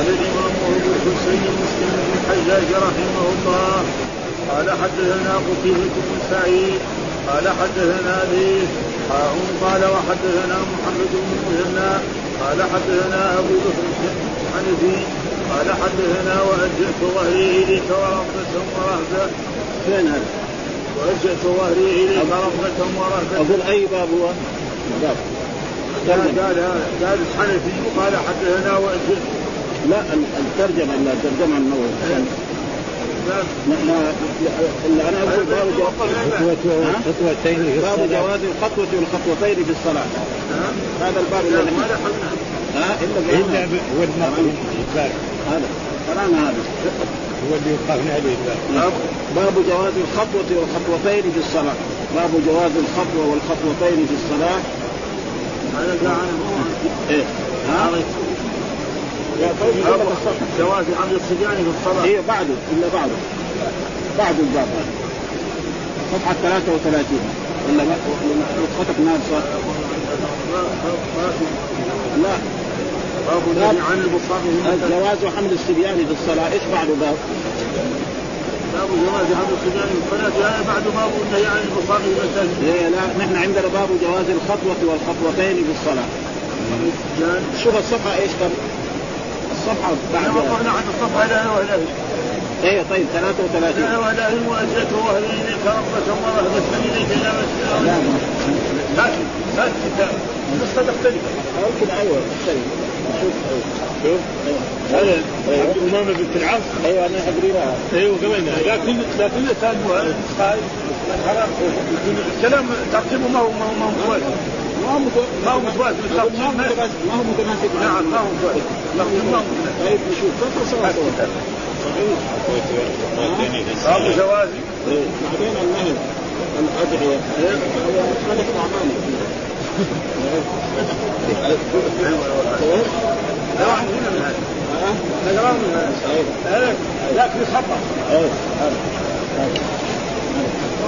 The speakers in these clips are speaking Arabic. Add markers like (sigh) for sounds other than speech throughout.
قال الامام ابو الحسين مسلم بن الحجاج رحمه الله. قال حدثنا قتيبة بن سعيد. قال حدثنا ليث قال وحدثنا محمد بن مثنى قال حدثنا أبو بكر الحنفي قال حدثنا وأجئت ظهري إليك ورغبة ورهبة. فين هذا؟ وأجئت ظهري إليك رغبة ورهبة. أقول اي باب هو؟ باب قال قال قال الحنفي. قال حدثنا وأجئت لا الترجمة الا الترجمة النووي. نحن اللي أنا أقول باب خطوتين باب جواز الخطوة والخطوتين في الصلاة. هذا الباب الذي ها؟ إلا إلا هو هذا قرانا هذا هو اللي يقال عليه باب جواز الخطوة والخطوتين في الصلاة. باب جواز الخطوة والخطوتين في الصلاة. هذا إيه. ها؟ جواز عمل الصبيان في الصلاة إيه بعده الا بعده بعد الباب صفحة 33 ولا نسختك ناقصة؟ لا باب النهي عن جواز حمل الصبيان في الصلاة إيش بعده باب؟ باب جواز حمل الصبيان في الصلاة هذا بعد باب النهي عن البصاق في إيه لا نحن عندنا باب جواز الخطوة والخطوتين في الصلاة شوف الصفحة إيش كم؟ الصفحة بعد إحنا وقفنا عند الصفحة لا ولا إيه طيب 33 لا ولا هم واجهته واهل اليك رغبة ورهبة اليك إلى مسجد لا ساكت ساكت النسخة تختلف يمكن أيوه تختلف شوف شوف هذا بنت العاص أيوه أنا اقريها أيوه قبل لكن لكن الكلام ترتيبه ما هو ما هو ما هو كويس ما هو ما هو متوازن ما هو متناسب هو نعم ما هو متوازن هو طيب نشوف تصل سوا سوا باب جواز بعدين النهي الادعيه هذا خلف اعمالي نقرأ من هذا نقرأ من هذا لكن خطأ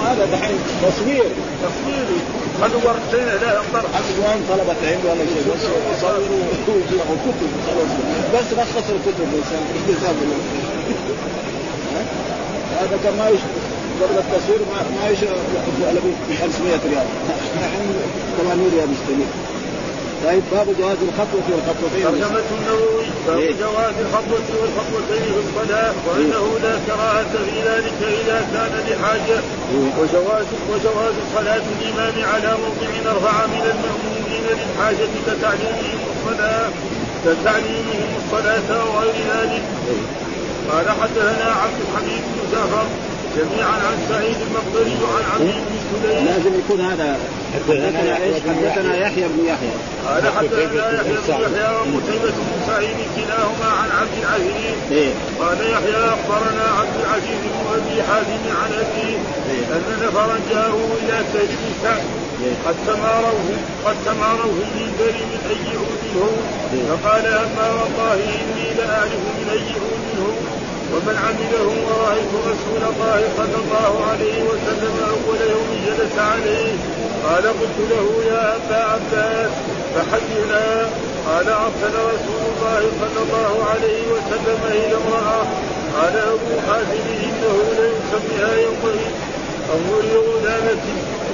هذا دحين تصوير. خذوا ورقتين لا ينظر اخوان طلبة علم ولا شيء؟ بس يصوروا ويجمعوا كتب خلاص. بس لخصوا الكتب التزام هذا كان ما يش... قبل التصوير ما ما يش الا ب 500 ريال. (laughs) الحين 800 ريال مستنير طيب باب جواز الخطوة والخطوتين. ترجمة النووي باب إيه؟ جواز الخطوة والخطوتين في الصلاة وأنه لا كراهة في ذلك إذا كان لحاجة. وجواز وجواز صلاة الإمام على موضع أرفع من المأمومين للحاجة كتعليمهم الصلاة كتعليمهم الصلاة وغير ذلك. قال حدثنا عبد الحميد بن جميعا عن سعيد المقبري وعن عبد بن سليم. لازم يكون هذا حدثنا إيش؟ حدثنا يحيى بن يحيى. قال حدثنا يحيى بن يحيى وقتيبة بن سعيد كلاهما عن عبد العزيز. إيه. قال يحيى أخبرنا عبد العزيز بن أبي حازم عن أبيه أن نفرا جاءوا إلى سهل بن سعد قد تماروه قد تماروه المنبر من أي عود هو؟ فقال أما والله إني لأعرف من أي عود هو. ومن عمله ورأيت رسول الله صلى الله عليه وسلم أول يوم جلس عليه قال قلت له يا أبا عباس فحدثنا قال أرسل رسول الله صلى الله عليه وسلم إلى امرأة قال أبو حاتم إنه ليسميها يومئذ انظري غلامة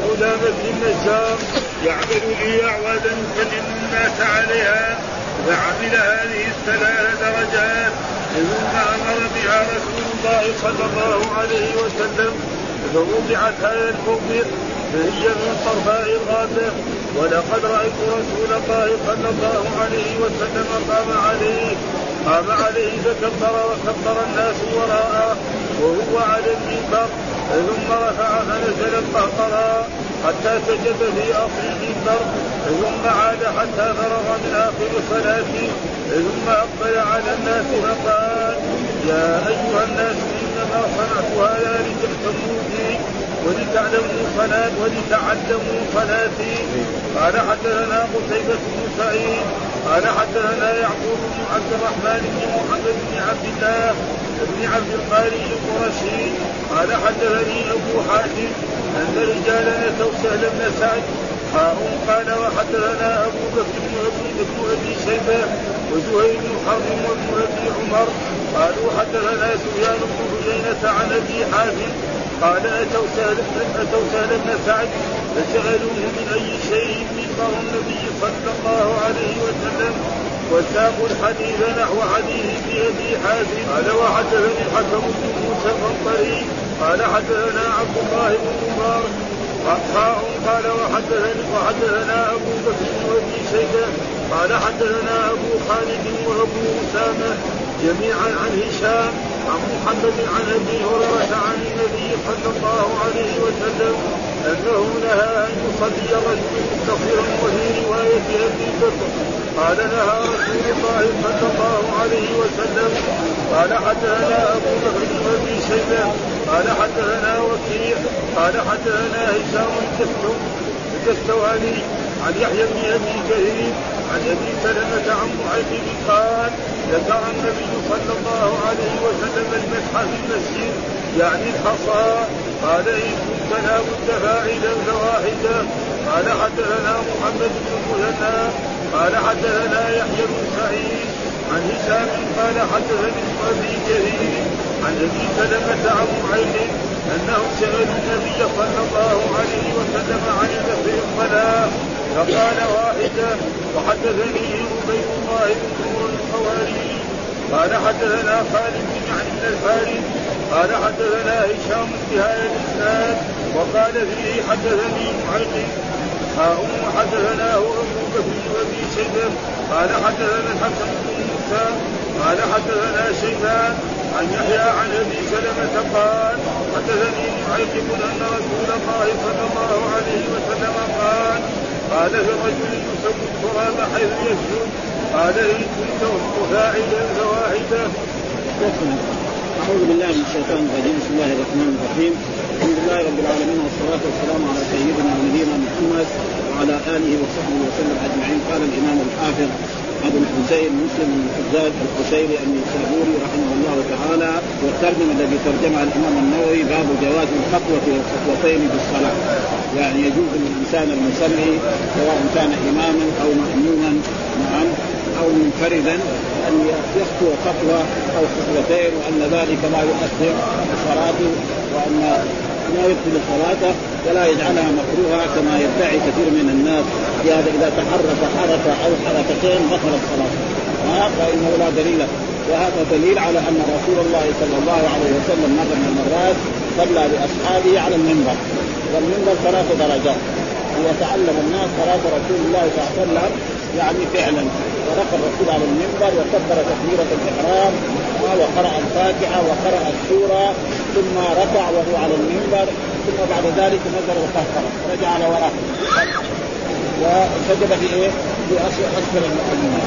غلامة النجار يعمل لي أعوادا يكلم الناس عليها فعمل هذه الثلاث درجات. ثم أمر بها رسول الله صلى الله عليه وسلم فوضعت على الكفر فهي من طرفاء الغابة. ولقد رأيت رسول الله صلى الله عليه وسلم قام عليه قام عليه فكبر وكبر الناس وراءه وهو على المنبر. ثم رفع فنزل القهقرى حتى سجد في أصل المنبر ثم عاد حتى فرغ من آخر صلاته ثم أقبل على الناس فقال يا أيها الناس إنما صنعت هذا لتهتموا بي ولتعلموا صلاة ولتعلموا صلاتي قال حدثنا قتيبة بن سعيد. قال حدثنا يعقوب بن عبد الرحمن بن محمد بن عبد الله بن عبد القاري القرشي. قال حدثني أبو حاتم أن رجالا أتوا سهل بن سعد. قال وحدثنا أبو بكر بن ابي بن أبي شيبة وزهير بن حرب وابن أبي عمر. قالوا حدثنا سفيان بن عيينة عن أبي حازم قال اتوا سهل اتوا بن سعد فسألوه من أي شيء منبر النبي صلى الله عليه وسلم وساقوا الحديث نحو حديث أبي حازم. قال وحدثني الحكم بن موسى القنطري قال حدثنا عبد الله بن مبارك قال وحدثني وحدثنا أبو بكر وأبي شيبة قال حدثنا أبو خالد وأبو أسامة جميعا عن هشام عن محمد عن أبي هريرة عن النبي صلى الله عليه وسلم أنه نهى أن يصلي الرجل مقتصرا وفي رواية أبي بكر. قال نهى رسول الله صلى الله عليه وسلم. قال حدثنا أبو بكر وابي شيبة. قال حدثنا وكيع. قال حدثنا هشام الدستواني عن يحيى بن أبي كريم عن أبي سلمة عن معيط قال ذكر النبي صلى الله عليه وسلم المسح في المسجد يعني الحصى. قال إن كنت لا بد فاعلا فواحدا. قال حدثنا محمد بن المثنى. قال حدثنا يحيى بن سعيد. عن هشام قال حدثني أبي كريم عن أبي سلمة عن معيط أنهم سألوا النبي صلى الله عليه وسلم عن المسح الصلاة. فقال واحدا وحدثني عبيد الله بن الحواري قال حدثنا خالد بن بن الفارس. قال حدثنا هشام انتهاء الإسناد. وقال فيه حدثني معلق هاهم وحدثناه أبو بكر وابي شيبة. قال حدثنا الحسن بن موسى. قال حدثنا شيبان عن يحيى عن أبي سلمة قال حدثني معلق أن رسول الله صلى الله عليه وسلم قال قال لرجل يسوي التراب حيث يسجد. قال إن كنت فاعلا فواحدا. أعوذ بالله من الشيطان الرجيم. بسم الله الرحمن الرحيم. الحمد لله رب العالمين والصلاة والسلام على سيدنا ونبينا محمد وعلى آله وصحبه وسلم أجمعين. قال الإمام الحافظ أبو الحسين مسلم بن الحجاج القشيري النيسابوري رحمه الله تعالى والترجمة الذي ترجمها الإمام النووي باب جواز الخطوة والخطوتين بالصلاة. يعني يجوز للإنسان المصلي سواء كان إماما أو مأموما نعم أو منفردا أن يخطو خطوة أو خطوتين وأن ذلك لا يؤثر صلاته وأن ما يبطل صلاته ولا يجعلها مكروهة كما يدعي كثير من الناس. بهذا إذا تحرك حركة أو حركتين بطلت صلاته ها؟ فإنه لا دليل. وهذا دليل على أن رسول الله صلى الله عليه وسلم مرة من المرات صلى باصحابه على المنبر. والمنبر ثلاث درجات. ويتعلم الناس صلاة رسول الله صلى الله عليه وسلم يعني فعلا. ورقى الرسول على المنبر وكبر تكبيرة الإحرام وقرا الفاتحة وقرأ السورة ثم ركع وهو على المنبر ثم بعد ذلك نزل وقهقر رجع على وراءه. وسجد في إيه؟ في أسفل المنبر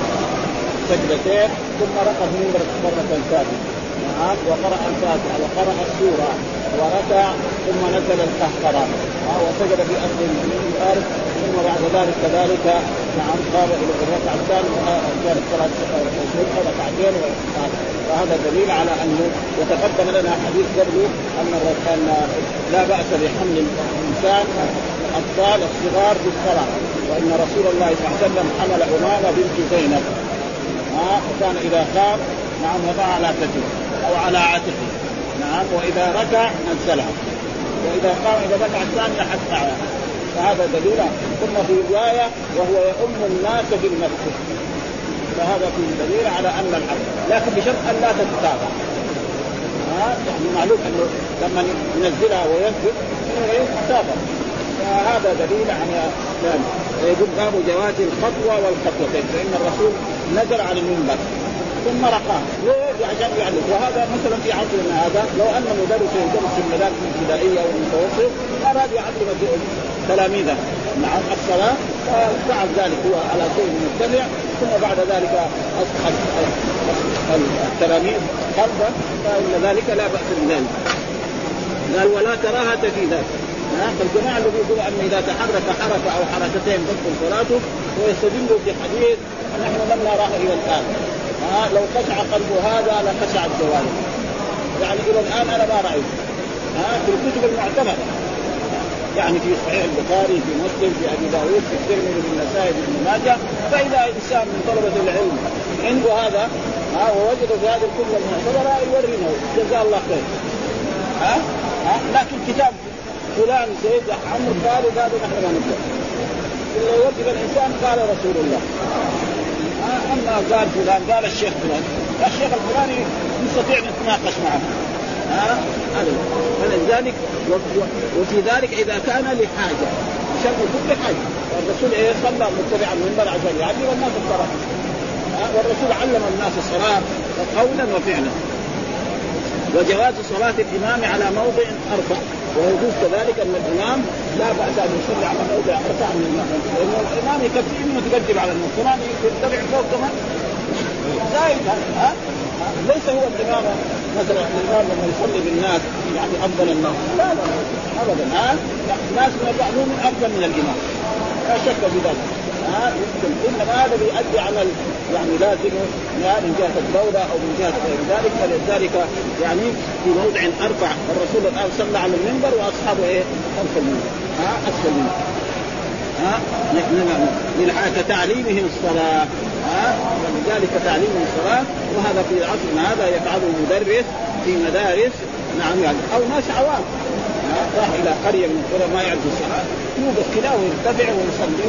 سجدتين ثم رقى المنبر مرة ثانية. نعم وقرأ الفاتحة وقرأ السورة وركع ثم نزل القهقرة. وسجد في اصل المنبر ثم بعد ذلك كذلك نعم قام إلى الركعه الثانية كانت صلاه الصبح ركعتين وهذا دليل على انه وتقدم لنا حديث قبله أن أن لا بأس بحمل الإنسان الأطفال الصغار بالصلاة وإن رسول الله صلى الله عليه وسلم حمل أمامة بنت زينب. ها وكان إذا خاف نعم وضع على كتفه. أو على عاتقه. نعم وإذا ركع نزلها. وإذا قام إذا ركع الثانية حتى فهذا دليل. ثم في رواية وهو يؤم الناس بالمسجد. فهذا فيه دليل على أن العبد لكن بشرط أن لا تتتابع ها؟ يعني معلوم أنه لما ينزلها ويسجد إنه يتابع. فهذا دليل على ذلك ويقول باب جواز الخطوة والخطوتين. فإن الرسول نزل على المنبر. ثم رقاه ليه؟ عشان يعلم وهذا مثلا في عصرنا هذا لو أن مدرس يدرس في المدارس الابتدائية أو المتوسط أراد يعلم تلاميذه. نعم الصلاة ففعل ذلك هو على شيء متبع ثم بعد ذلك اصبح التلاميذ خلفه فإن ذلك لا بأس بذلك قال ولا كراهة في ذلك. فالجماعة الذي يقول أن إذا تحرك حركة أو حركتين تدخل صلاته ويستدلوا بحديث نحن لم نراه إلى الآن. ها لو خشع قلب هذا لخشع الجوارح يعني إلى الآن أنا ما رأيت. ها في الكتب المعتمدة. يعني في صحيح البخاري في مسلم في أبي داود في الترمذي في النسائي في ابن ماجه. فإذا إنسان من طلبة العلم عنده هذا ها ووجدوا في هذه الكتب المعتبره يورينا جزاه الله خير. ها؟ ها؟ لكن كتاب فلان سيد عمرو قال هذا نحن ما نقدر. إلا يوجد الإنسان قال رسول الله. أما قال فلان قال الشيخ فلان. الشيخ الفلاني نستطيع نتناقش معه. ها؟ فلذلك وفي ذلك إذا كان لحاجة شرط كل حاجة الرسول إيه؟ صلى متبعا المنبر عشان يعلم الناس الصلاة. والرسول علم الناس الصلاة قولا وفعلا. وجواز صلاة الإمام على موضع أرفع. ويجوز كذلك أن الإمام لا بأس أن يصلي على موضع أرفع من المكان لأن الإمام يكفي إنه يتقدم على الناس كمان يتبع فوق كمان. زايد ها؟ ليس هو الإمام مثلا الإمام لما يصلي بالناس يعني أفضل الناس. لا لا أبدا ها؟ ناس من المأموم أفضل من الإمام. لا شك في ذلك. ها يمكن انما هذا بيؤدي عمل يعني لازم من جهة الدولة أو من جهة غير ذلك. فلذلك يعني في موضع ارفع الرسول الآن صلى على المنبر وأصحابه إيه؟ خلف المنبر ها اسفل المنبر ها نعم كتعليمهم الصلاة. ها ولذلك تعليمهم الصلاة. وهذا في عصرنا هذا؟ يفعله المدرس في مدارس. نعم يعني أو ناس عوام راح إلى قرية من القرى ما يعرف الصلاه يوقف كذا ويرتفع ويصلي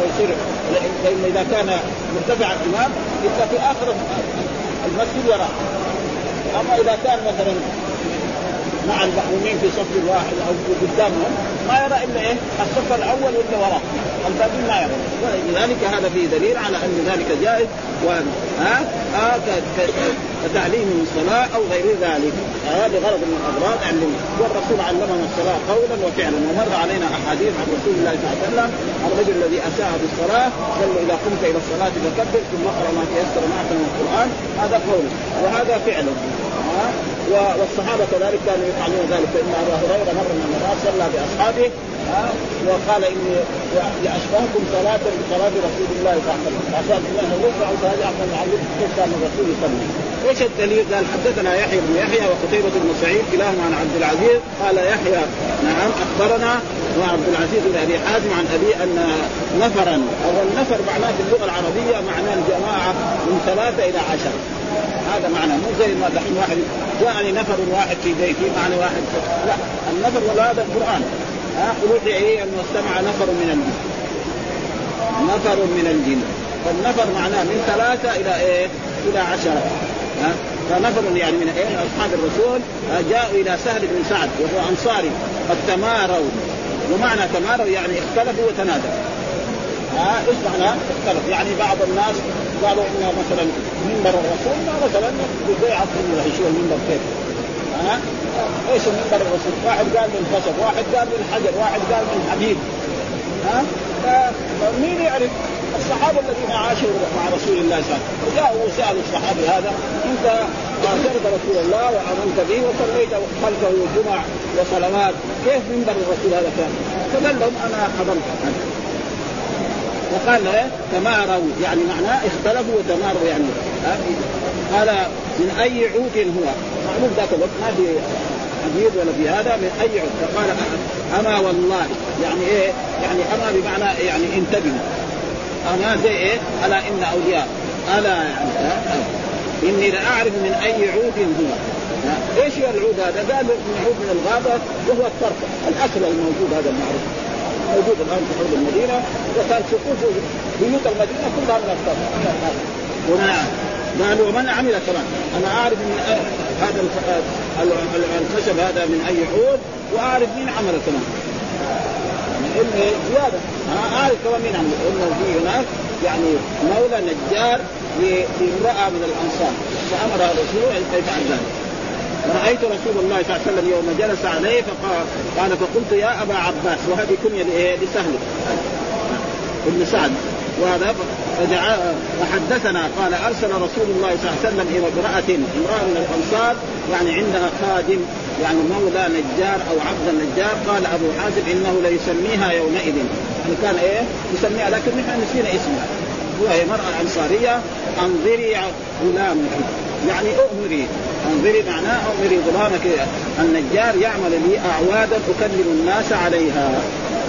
ويصير لأن إذا كان مرتفع الإمام يبقى في آخر المسجد وراء. أما إذا كان مثلا مع المأمومين في صف واحد أو قدامهم ما يرى إلا إيه الصف الأول واللي وراه. الباقيين ما يرى ولذلك هذا فيه دليل على أن ذلك جائز و ها؟ آه كتعليم الصلاة أو غير ذلك. هذا بغرض من الأغراض علم والرسول علمنا الصلاة قولا وفعلا. ومر علينا أحاديث عن رسول الله صلى الله عليه وسلم الرجل الذي أساء بالصلاة قال له إذا قمت إلى الصلاة فكبر ثم اقرأ ما تيسر معك من القرآن. هذا قول وهذا فعل. والصحابة كذلك كانوا يفعلون ذلك. فإن أبا هريرة مره من المرات صلى بأصحابه وقال إني لاشبهكم صلاة بصلاة رسول الله صلى الله عليه وسلم. عشان الله يرفع صلاه احسن نعلم كيف كان الرسول يصلي إيش الدليل؟ قال حدثنا يحيى بن يحيى وقتيبة بن سعيد كلاهما عن عبد العزيز قال يحيى نعم أخبرنا وعبد العزيز بن أبي حازم عن أبي أن نفرا أو النفر معناه في اللغة العربية معناه الجماعة من ثلاثة إلى عشره هذا معنى مو زي ما دحين واحد جاءني نفر واحد في بيتي معنى واحد لا النفر ولا هذا القرآن ها قلوب إيه أنه استمع نفر من الجن نفر من الجن فالنفر معناه من ثلاثة إلى إيه؟ إلى عشرة فنفر يعني من إيه أصحاب الرسول جاءوا إلى سهل بن سعد وهو أنصاري قد تماروا ومعنى تماروا يعني اختلفوا وتنادوا ها إيش معناه؟ اختلف يعني بعض الناس قالوا ان مثلا منبر الرسول مثلا زي عصر يشوف المنبر كيف ها إيش منبر الرسول؟ واحد قال من خشب، واحد قال من حجر، واحد قال من حديد ها؟ فمين يعرف؟ الصحابة الذين عاشوا مع رسول الله صلى الله عليه وسلم؟ وجاءوا وسالوا الصحابي هذا أنت اعترض رسول الله وآمنت به وصليت خلفه جمع وصلوات كيف منبر الرسول هذا كان؟ فقال لهم أنا حضرت وقال له تماروا يعني معناه اختلفوا وتماروا يعني قال من أي عود هو؟ معلوم ذاك الوقت ما في حديد ولا في هذا من أي عود فقال أما والله. يعني إيه؟ يعني أما بمعنى يعني انتبهوا. أنا زي إيه؟ ألا إن أولياء. ألا يعني إني لأعرف من أي عود هو. إيش هو العود هذا؟ قال من عود من الغابة وهو الطرف. الاكل الموجود هذا المعروف. موجود الآن في حول المدينة. وكان سقوف بيوت المدينة كلها من الطرف. ونعم قال ومن عمل كمان؟ أنا أعرف من هذا الخشب هذا من أي عود واعرف مين عمل كمان يعني زيادة. أنا اعرف كمان مين عمل. إنه في هناك يعني مولى نجار لامرأة من الأنصار. فأمر الرسول أن يفعل ذلك. رأيت رسول الله صلى الله عليه وسلم يوم جلس عليه فقال قال فقلت يا أبا عباس وهذه كنية لسهل ابن سعد. وهذا فدعا وحدثنا قال أرسل رسول الله صلى الله عليه وسلم إلى امرأة امرأة من الأنصار يعني عندها خادم يعني مولى نجار أو عبد النجار. قال أبو حازم إنه ليسميها يومئذ. يعني كان إيه؟ يسميها لكن نحن نسينا اسمها. وهي مرأة أنصارية. أنظري غلامك يعني أؤمري. أنظري معناه أؤمري غلامك النجار يعمل لي أعوادا أكلم الناس عليها.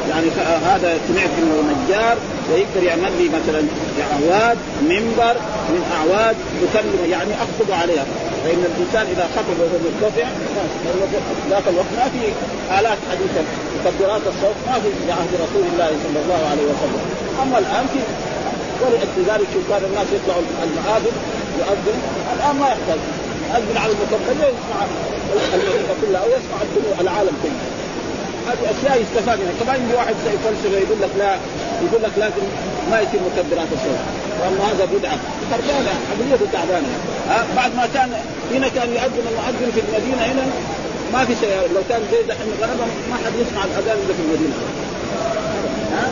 يعني هذا سمعت إنه نجار ويقدر يعمل لي مثلا أعواد منبر من أعواد تكلم يعني اخطب عليها. فإن الإنسان إذا خطب وهو مرتفع ذاك الوقت ما في آلات حديثة مكبرات الصوت ما في عهد رسول الله صلى الله عليه وسلم. أما الآن في ولأجل ذلك شوف كان الناس يطلعوا المآذن يؤذن الآن ما يحتاج. يؤذن على المكبر يسمع المدينة كلها أو يسمع العالم كله. هذه أشياء يستفاد منها. كمان يجي واحد زي فلسفه يقول لك لا يقول لك لازم ما يصير مكبرات الصوت. وان هذا بدعة. خربانه عمليته تعبانه ها بعد ما كان هنا كان يؤذن المؤذن في المدينة هنا ما في سيارة لو كان زي دحين غربا ما حد يسمع الأذان إلا في المدينة. ها؟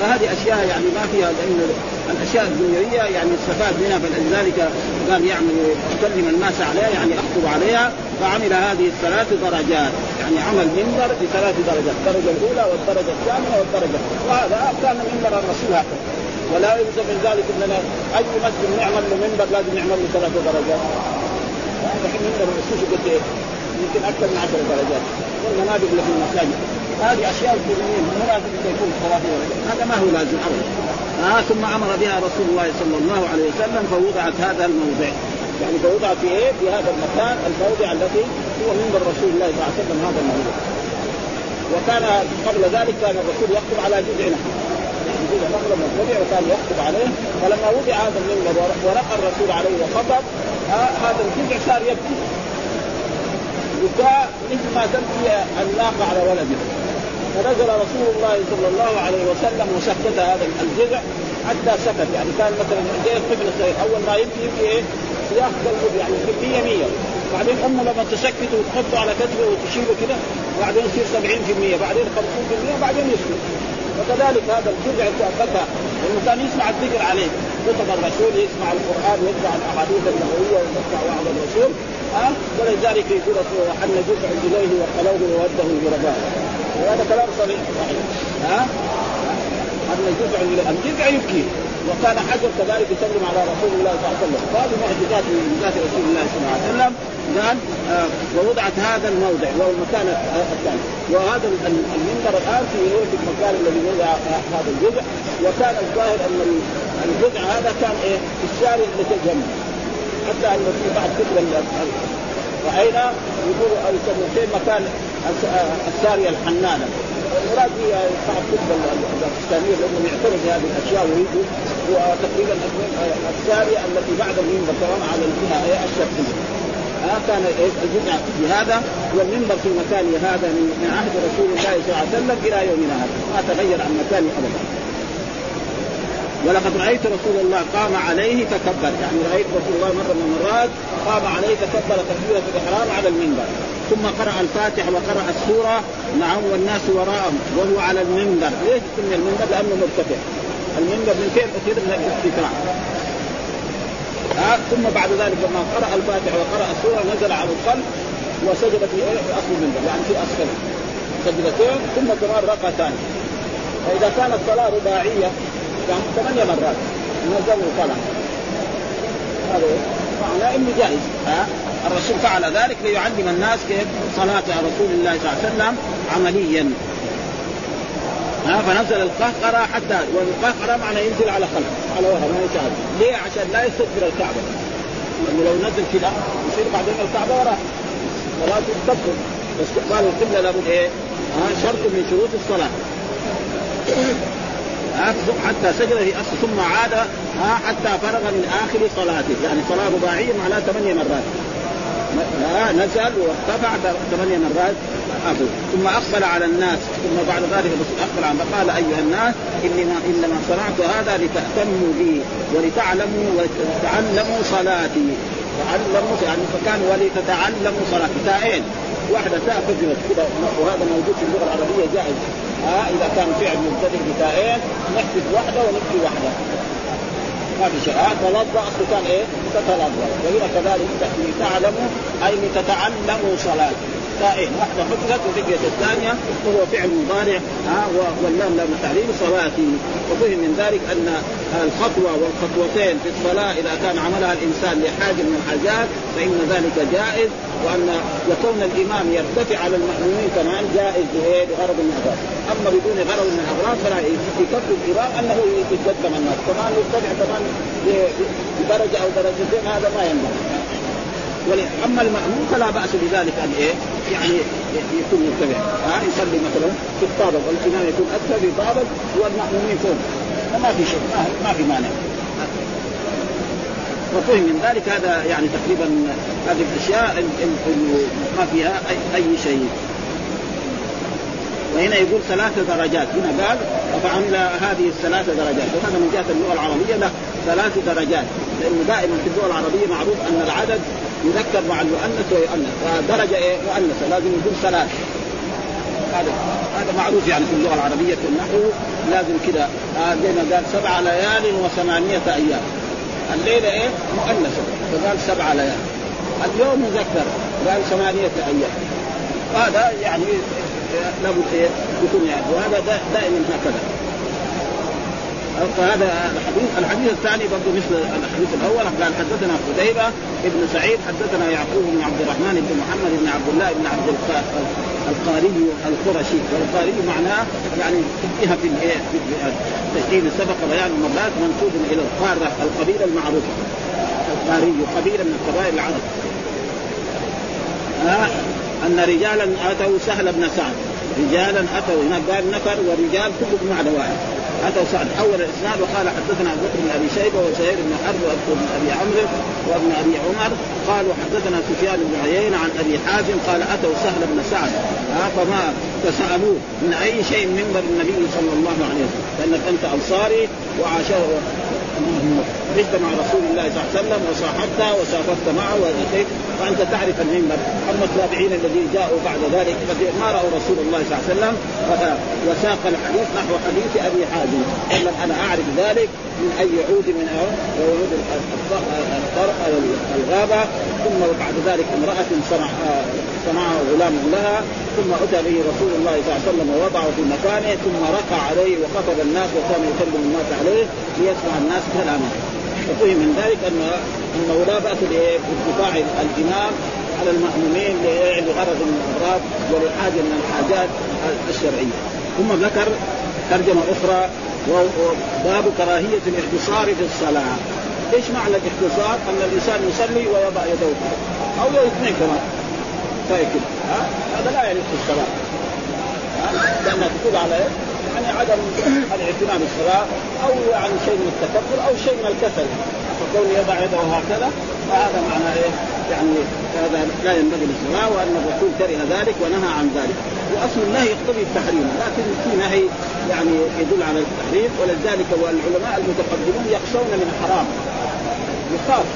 فهذه أشياء يعني ما فيها لأن الأشياء الدنيوية يعني استفاد منها فلذلك قال يعمل يكلم الناس عليها يعني أخطب عليها فعمل هذه الثلاث درجات. يعني عمل منبر بثلاث درجات الدرجه الأولى والدرجة الثانية والدرجة وهذا كان منبر الرسول هكذا. ولا يلزم من ذلك اننا أي مسجد نعمل له منبر لازم نعمل له ثلاث درجات. الحين منبر الرسول قد إيه؟ يمكن أكثر من عشر درجات. والمنابر اللي في المساجد. هذه أشياء كونيه مو لازم يكون هذا ما هو لازم ابدا. آه ثم أمر بها رسول الله صلى الله عليه وسلم فوضعت هذا الموضع. يعني فوضع في إيه؟ في هذا المكان الموضع الذي هو منبر رسول الله صلى الله عليه وسلم هذا الموضع. وكان قبل ذلك كان الرسول يخطب على جذع نخل. يعني جذع نخل منقطع وكان يخطب عليه فلما وضع هذا المنبر ورقى الرسول عليه وخطب هذا الجذع صار يبكي. بكاء مثل ما تبكي الناقة على ولدها. فنزل رسول الله صلى الله عليه وسلم وسكت هذا الجذع حتى سكت يعني كان مثلا زي الطفل الصغير أول ما يبكي يبكي إيه؟ سياق يعني 100 100 بعدين امه لما تسكته وتحطه على كتفه وتشيله كده بعدين يصير 70% بعدين 50% بعدين يسكت. وكذلك هذا الجذع لأنه كان يسمع الذكر عليه. خطب الرسول يسمع القرآن ويسمع الأحاديث النبوية ويسمع وعظ الرسول. ها؟ أه؟ ولذلك يقول ان جزع إليه وقلوه ووده الغرباء وهذا كلام صريح صحيح. ها؟ أن جزع الجذع يبكي. وكان حجر كذلك يسلم على رسول الله صلى الله عليه وسلم. وهذه معجزات من معجزات رسول الله صلى الله عليه وسلم؟ قال آه ووضعت هذا الموضع وهو المكان الثاني. وهذا المنبر الآن في في المكان الذي وضع هذا الجزء وكان الظاهر أن الجزء هذا كان إيه؟ في الشارع المتجمع حتى أن في بعض كتب رأينا يقولوا يسمون مكان الساريه الحنانه المراد هي صاحب كتب الباكستانيه لأنه يعترض هذه الأشياء ويجوا وتقريبا الساريه التي بعد المنبر كمان على الجهة الشرقية. ها كان الجزء في هذا والمنبر في مكان هذا من عهد رسول الله صلى الله عليه وسلم إلى يومنا هذا. ما تغير عن مكانه ابدا. ولقد رأيت رسول الله قام عليه فكبر يعني رأيت رسول الله مرة من المرات قام عليه فكبر تكبيرة الإحرام على المنبر. ثم قرأ الفاتحة وقرأ السورة نعم والناس وراءه وهو على المنبر. ليش سمي المنبر؟ لأنه مرتفع. المنبر من فين أصير من الارتفاع آه ثم بعد ذلك لما قرأ الفاتحة وقرأ السورة نزل على القلب وسجد في أصل المنبر. يعني في أسفله سجدتين ثم كمان ثانية فإذا كانت صلاة رباعية يعني ثمانية مرات. نزل وطلع هذا معناه انه جائز ها؟ الرسول فعل ذلك ليعلم الناس كيف صلاة رسول الله صلى الله عليه وسلم عمليا. ها؟ فنزل القهقرة حتى والقهقرة معنى ينزل على خلف على وهر ما يشاهد. ليه؟ عشان لا يستدبر الكعبة. لأنه لو نزل كذا يصير بعدين الكعبة وراه صلاة تدخل واستقبال القبلة لابد إيه؟ ها؟ شرط من شروط الصلاة. حتى سجد في اصل ثم عاد حتى فرغ من آخر صلاته. يعني صلاة رباعيه معناها ثمانية مرات. نزل وارتفع ثمانية مرات. أبو. ثم أقبل على الناس. ثم بعد ذلك أقبل على قال أيها الناس إنما إنما صنعت هذا لتأتموا بي ولتعلموا وتعلموا صلاتي. تعلموا يعني فكان ولتتعلموا صلاتي. تاءين واحدة تاء كذبت كذا وهذا موجود في اللغة العربية جائز. ها إذا كان فعل مبتدئ بتاءين نحذف واحدة ونكفي واحدة ما في شيء. هذا تلظى اصله كان إيه؟ تتلظى وهنا كذلك تعلموا أي لتتعلموا صلاة. تائين واحدة حفظت وبقيت الثانية وهو فعل مضارع ها واللام لام التعليل صلاتي وفهم من ذلك أن الخطوة والخطوتين في الصلاة إذا كان عملها الإنسان لحاجة من الحاجات فإن ذلك جائز وأن يكون الإمام يرتفع على المأمومين كمان جائز؟ بغرض من الأغراض، أما بدون غرض من الأغراض فلا يكفي الإمام أنه يتقدم الناس، كمان يرتفع كمان بدرجة أو درجتين هذا ما ينبغي. أما المأموم فلا بأس بذلك أن إيه؟ يعني يكون مرتفع، ها؟ يصلي مثلا في الطابق والإمام يكون ادنى في طابق والمأمومين فوق، ما في شيء ما, في مانع. وفهم من ذلك هذا يعني تقريبا هذه الأشياء ما فيها اي, شيء. وهنا يقول ثلاث درجات. هنا قال فعمل هذه الثلاث درجات. وهذا من جهة اللغة العربية له ثلاث درجات. لأنه دائما في اللغة العربية معروف أن العدد يذكر مع المؤنث ويؤنث. فدرجة إيه؟ مؤنثة. لازم يكون ثلاث. هذا هذا معروف يعني في اللغة العربية في النحو لازم كذا زي ما قال سبع ليال وثمانية أيام. الليلة إيه؟ مؤنثة. فقال سبع ليال. اليوم مذكر قال ثمانية أيام. هذا يعني لابد إيه؟ يكون يعني. وهذا دائما هكذا. فهذا الحديث الحديث الثاني برضه مثل الحديث الأول قال حدثنا قتيبة ابن سعيد حدثنا يعقوب بن عبد الرحمن بن محمد بن عبد الله بن عبد القاري القرشي. والقاري معناه يعني فيها في التشديد سبق بيان المرات منسوب إلى القارة القبيلة المعروفة. القاري قبيلة من قبائل العرب. آه أن رجالا أتوا سهل بن سعد. رجالا أتوا هناك قال نفر ورجال كلهم معنى واحد. اتوا سعد حول الإسناد وقال حدثنا ابو بكر بن أبي شيبة وسهير بن حرب وابن أبي عمرو وابن أبي عمر قالوا حدثنا سفيان بن عيينة عن أبي حازم قال أتوا سهل بن سعد. فما فسألوه من أي شيء منبر النبي صلى الله عليه وسلم. لأنك أنت أنصاري وعاشره عشت مع رسول الله صلى الله عليه وسلم وصاحبته وسافرت معه واتيت فأنت تعرف المنبر أما التابعين الذين جاءوا بعد ذلك ما رأوا رسول الله صلى الله عليه وسلم؟ وساق الحديث نحو حديث أبي حازم. قال أنا أعرف ذلك من أي عود من عود الغابة ثم بعد ذلك امرأة صنع صنعها غلام لها ثم أتى به رسول الله صلى الله عليه وسلم ووضعه في مكانه ثم رقع عليه وخطب الناس وكان يكلم الناس عليه ليسمع الناس كلامه. وفهم من ذلك ان انه لا باس بارتفاع الإمام على المأمومين لغرض من الاغراض ولحاجة من الحاجات الشرعية. ثم ذكر ترجمة أخرى باب كراهية الاختصار في الصلاة. إيش معنى الاختصار؟ أن الإنسان يصلي ويضع يده أو الاثنين كمان. طيب كده. هذا لا يليق في الصلاه لأنها تدل على؟ يعني عدم الاعتناء بالصلاة أو يعني شيء من التكبر أو شيء من الكسل. فكون يضع يده هكذا فهذا معنى إيه؟ يعني هذا لا ينبغي للصلاة وأن الرسول كره ذلك ونهى عن ذلك. وأصل النهي يقتضي التحريم لكن في نهي يعني يدل على التحريم ولذلك والعلماء المتقدمون يخشون من الحرام يخاف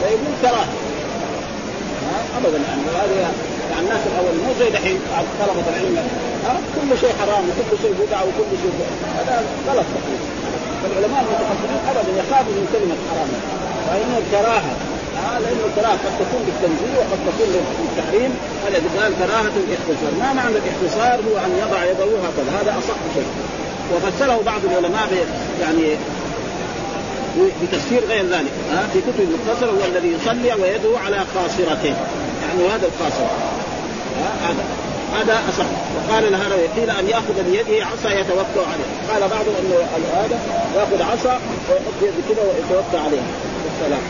فيقول كراهة. ابدا. يعني هذه يعني الناس الأول مو زي دحين طلبة العلم. ها؟ كل شيء حرام وكل شيء بدعة وكل شيء هذا غلط. فالعلماء المتقدمين ابدا يخافوا من كلمة حرام. فانه الكراهة آه لأنه الكراهة قد تكون بالتنزيل وقد تكون بالتحريم. الذي قال كراهة الاختصار، ما معنى الاختصار؟ هو أن يضع يده هكذا، هذا أصح شيء. وفسره بعض العلماء يعني بتفسير غير ذلك ها؟ في كتب المختصرة هو الذي يصلي ويده على خاصرته. يعني هذا الخاصرة هذا هذا أصح. وقال لها قيل أن يأخذ بيده عصا يتوكا عليها قال بعضهم انه هذا يأخذ عصا ويحط يده كذا ويتوكا عليها بالسلام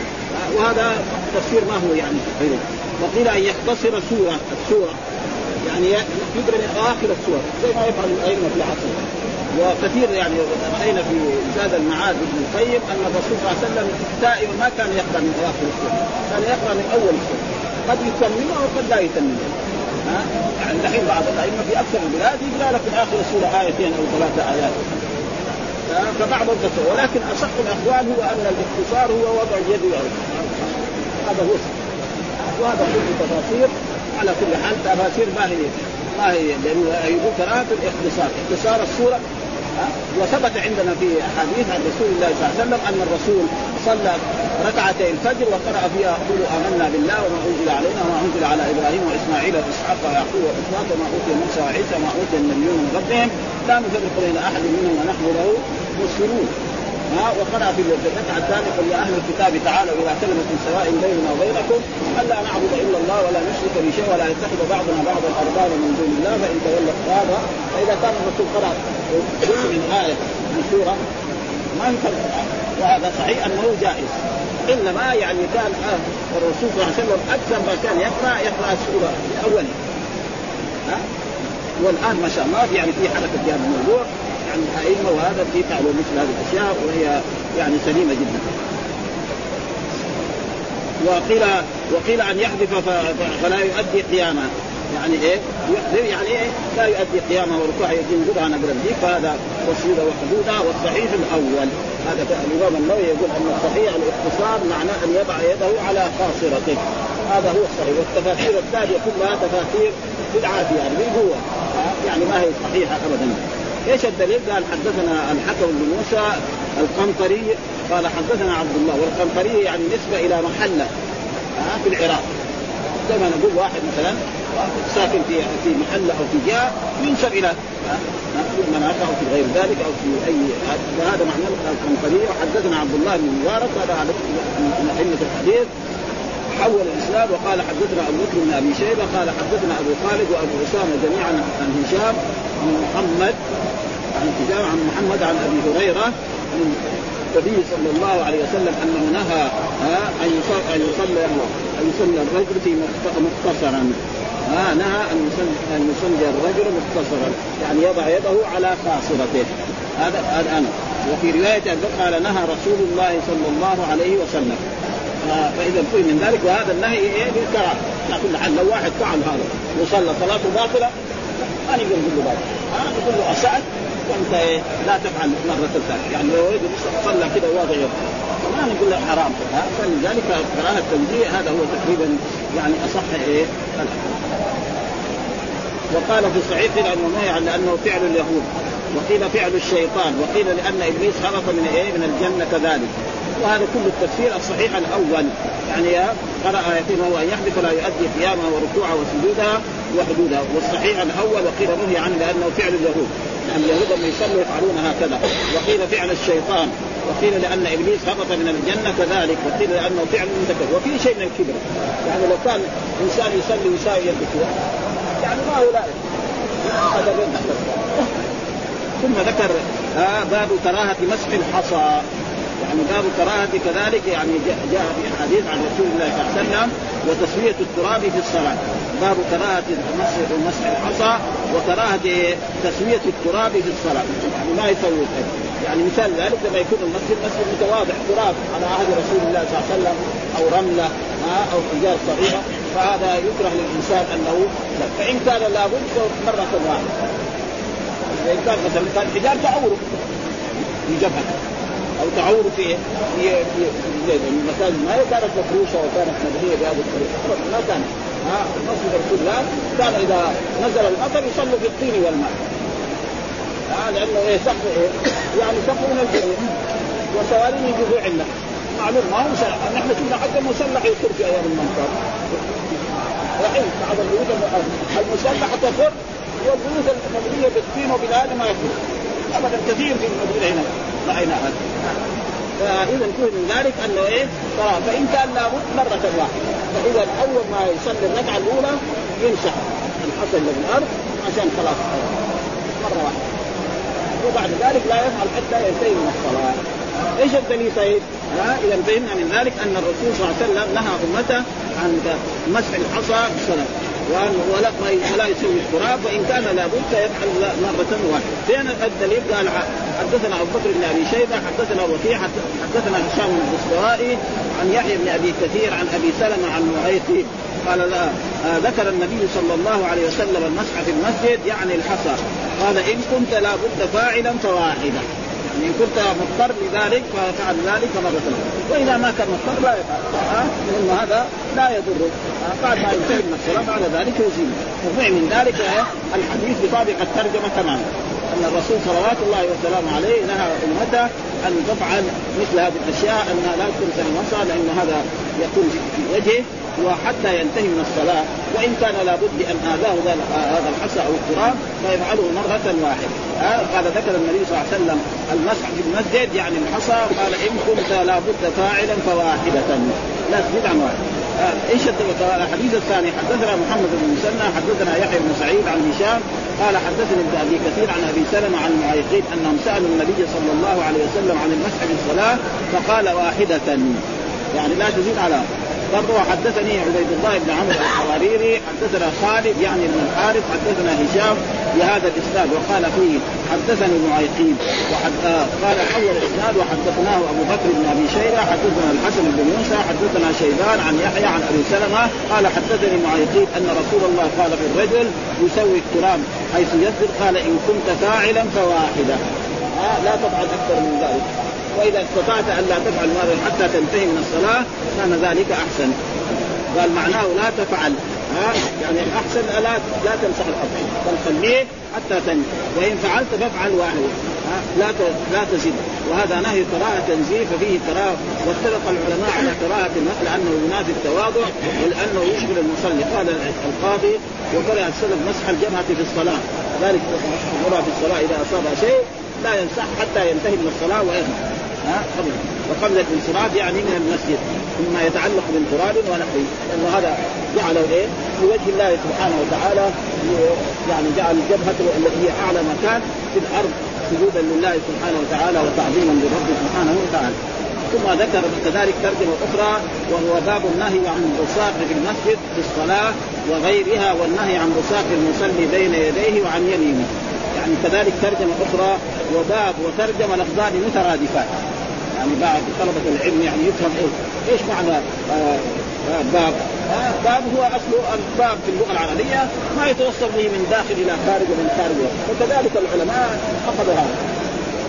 وهذا تفسير ما هو يعني. وقيل أن يختصر سورة السورة. يعني يقرا آخر السور زي ما يفعل الأئمة في العصر. وكثير يعني رأينا في زاد المعاد ابن القيم أن الرسول صلى الله عليه وسلم دائما ما كان يقرأ من اواخر السوره كان يقرأ من أول السوره قد يتممها وقد لا يتممها ها؟ يعني دحين بعض الأئمة في أكثر البلاد يقرأ لك في آخر السورة آيتين أو ثلاثة آيات. فبعض الكثير ولكن أصح الأقوال هو أن الاختصار هو وضع اليد هذا هو وهذا كله تفاصيل على كل حال تفاسير ما هي ما هي لأنه يقول كراهه الاختصار. اختصار السورة وثبت عندنا في احاديث عن رسول الله صلى الله عليه وسلم أن الرسول صلى ركعتي الفجر وقرأ فيها قولوا آمنا بالله وما أنزل علينا وما أنزل على إبراهيم وإسماعيل وإسحاق ويعقوب وإسحاق وما أوتي موسى وعيسى وما أوتي النبيون من ربهم لا نفرق بين أحد منهم ونحن له مسلمون. ها وقرأ في الركعة الثانية قل يا أهل الكتاب تعالوا إلى كلمة سواء بيننا وبينكم ألا نعبد إلا الله ولا نشرك بشيء ولا يتخذ بعضنا بعضا أربابا من دون الله فإن تولوا هذا فإذا كان الرسول جزء من آية من سورة ما ينكر وهذا صحيح أنه جائز. الا ما يعني كان الرسول صلى الله عليه وسلم أكثر ما كان يقرأ يقرأ السورة الأولية. والآن ما شاء الله يعني في حركة في هذا الموضوع. يعني الأئمة وهذا في فعلوا مثل هذه الأشياء وهي يعني سليمة جدا. وقيل وقيل أن يحذف فلا يؤدي قياما يعني إيه؟ يحذف يعني إيه؟ لا يؤدي قيامه وركوعه ينقضها نقرا دي فهذا وسجود وحدودها والصحيح الأول. هذا الإمام النووي يقول أن الصحيح الاختصار معناه أن يضع يده على خاصرته هذا هو الصحيح. والتفاسير الثانية كلها تفاسير بدعة يعني هو. يعني ما هي صحيحة ابدا. إيش الدليل؟ قال حدثنا الحكم بن موسى القنطري قال حدثنا عبد الله. والقنطري يعني نسبة إلى محله في العراق. زي ما نقول واحد مثلا ساكن في في محل أو في جهة ينسب إلى في مناطق أو في غير ذلك أو في أي هذا معنى القنطري. وحدثنا عبد الله بن مبارك هذا من ائمه الحديث. حول الإسلام وقال حدثنا أبو بكر بن أبي شيبة قال حدثنا أبو خالد وأبو اسامه جميعا عن هشام عن محمد عن هشام عن محمد عن أبي هريرة عن النبي صلى الله عليه وسلم انه نهى أن يصلي أن يصلي أن يصلي الرجل في مختصرا. ها نهى أن يصلي أن يصلي الرجل مختصرا. يعني يضع يده على خاصرته هذا هذا أنا. وفي رواية قال نهى رسول الله صلى الله عليه وسلم. فإذا فهم من ذلك وهذا النهي إيه؟ بالكراهه على كل حال لو واحد فعل هذا وصلى صلاته باطلة ما نقدر نقول له باطله نقول له اسات وأنت إيه؟ لا تفعل مرة ثانية يعني لو صلى كذا واضع ما نقول له حرام. فلذلك كراهة التنزيه هذا هو تقريبا يعني أصح إيه؟ وقال في الصحيح انه نهي عن لأنه فعل اليهود وقيل فعل الشيطان وقيل لأن إبليس هبط من إيه؟ من الجنة كذلك. وهذا كل التفسير الصحيح الأول. يعني قرأ آيتين وهو أن يحدث لا يؤدي قيامها وركوعها وسجودها وحدودها والصحيح الأول وقيل نهي عنه لأنه فعل اليهود. لأن اليهود لما يصلوا يفعلون هكذا. وقيل فعل الشيطان. وقيل لأن إبليس هبط من الجنة كذلك. وقيل لأنه فعل متكبر وفي شيء من الكبر. يعني لو كان إنسان يصلي ويساوي يده يعني ما هو لائق هذا ثم ذكر آه باب كراهة مسح الحصى. يعني باب كراهة كذلك يعني جاء في حديث عن رسول الله صلى الله عليه وسلم وتسوية التراب في الصلاة. باب كراهة مسح مسح الحصى وكراهة تسوية التراب في الصلاة. يعني ما يسوي يعني مثال ذلك لما يكون المسجد مسجد متواضع تراب على عهد رسول الله صلى الله عليه وسلم أو رملة أو حجار صغيرة فهذا يكره للإنسان أنه فإن كان لابد مرة واحدة. فان كان مثلا كان حجار تعوره في جبهته أو تعور في في في المساجد ما كانت مفروشة وكانت مبنيه بهذه الطريقة. ما كانت ها مسجد رسول الله كان إذا نزل المطر يصلوا في الطين والماء. ها لأنه إيه سقف إيه؟ يعني سقف من الجنه وسوارين جذوع النخل معلوم ما هو مسلح نحن كنا حتى مسلح يصير في أيام المنطقة. الحين بعض البيوت المسلحة تفر والبيوت المبنيه بالطين وبالهذا ما يفر ابدا كثير في هنا. رأينا هذا. فإذا كل من ذلك أنه إيه؟ ترى فإن كان لابد مرة واحدة. فاذا اول ما يصلي الركعة الأولى يمسح الحصى اللي في الأرض عشان خلاص. مرة واحدة. وبعد ذلك لا يفعل حتى ينتهي من الصلاة. إيش الدليل طيب؟ ها؟ إذا فهمنا من ذلك أن الرسول صلى الله عليه وسلم نهى أمته عن مسح الحصى بالصلاه ولا ولا يسوي التراب وإن كان لابد يفعل مرة واحدة. فين الدليل؟ قال حدثنا أبو بكر بن أبي شيبة حدثنا وكيع حدثنا هشام بن الدستوائي عن يحيى بن أبي كثير عن أبي سلمة عن معيط قال لا آه ذكر النبي صلى الله عليه وسلم المسح في المسجد يعني الحصى قال إن كنت لابد فاعلا فواحده يعني إن كنت مضطر لذلك ففعل ذلك مرة وإذا ما كان مضطر لا يفعل. ها لأن هذا لا يضر. بعد ما ينتهي من الصلاه بعد ذلك يزيل وفهم من ذلك الحديث بطابق الترجمة تماما. أن الرسول صلوات الله وسلامه عليه نهى أمته أن تفعل مثل هذه الأشياء أنها لا تمسح المصا لأن هذا يكون في وجهه. وحتى ينتهي من الصلاة وإن كان لابد أن آذاه هذا الحصى أو التراب فيفعله مرة واحدة. قال ذكر النبي صلى الله عليه وسلم المسح في المسجد يعني الحصى قال إن كنت لابد فاعلا فواحدة. لا تزيد عن واحد. آه، إيش الحديث الثاني حدثنا محمد بن مسنى حدثنا يحيى بن سعيد عن هشام قال حدثني ابن أبي كثير عن أبي سلمة عن معيقين أنهم سألوا النبي صلى الله عليه وسلم عن المسح في الصلاة فقال واحدة. يعني لا تزيد على برضه حدثني عبيد الله بن عمرو الحواريري حدثنا خالد يعني بن الحارث حدثنا هشام بهذا الإسناد وقال فيه حدثني معيقين وحد آه قال أول اسناد وحدثناه أبو بكر بن أبي شيبة حدثنا الحسن بن موسى حدثنا شيبان عن يحيى عن أبي سلمة قال حدثني معيقين أن رسول الله قال في الرجل يسوي التراب حيث يسجد قال إن كنت فاعلا فواحدة. آه لا تفعل أكثر من ذلك. وإذا استطعت أن لا تفعل ماذا حتى تنتهي من الصلاة كان ذلك أحسن. قال معناه لا تفعل. ها؟ يعني احسن لا لا تمسح الأرض. بل خليه حتى تنتهي وإن فعلت فافعل واحد لا لا تزيد. وهذا نهي كراهه تنزيه ففيه كراهه واتفق العلماء على كراهه المسح لأنه ينافي التواضع ولأنه يشغل المصلي. قال القاضي وكره السلف مسح الجبهه في الصلاة. ذلك في الصلاة إذا اصاب شيء لا يمسح حتى ينتهي من الصلاة ويغمر ها؟ قبل. وقبل الانصراف يعني من المسجد مما يتعلق بالتراب ونحوه. لأنه هذا جعله إيه؟ لوجه الله سبحانه وتعالى يعني جعل جبهته التي هي أعلى مكان في الأرض سجودا لله سبحانه وتعالى وتعظيما لربه سبحانه وتعالى. ثم ذكر كذلك ترجمة أخرى وهو باب النهي عن البصاق في المسجد في الصلاة وغيرها والنهي عن بصاق المصلي بين يديه وعن يمينه. يعني كذلك ترجمة أخرى وباب وترجمة لفظان مترادفان يعني بعض طلبة العلم يعني يفهم إيش إيش معنى آه آه باب. آه باب هو اصله الباب في اللغة العربية ما يتوصل به من داخل إلى خارج ومن خارج. وكذلك العلماء أخذوا هذا.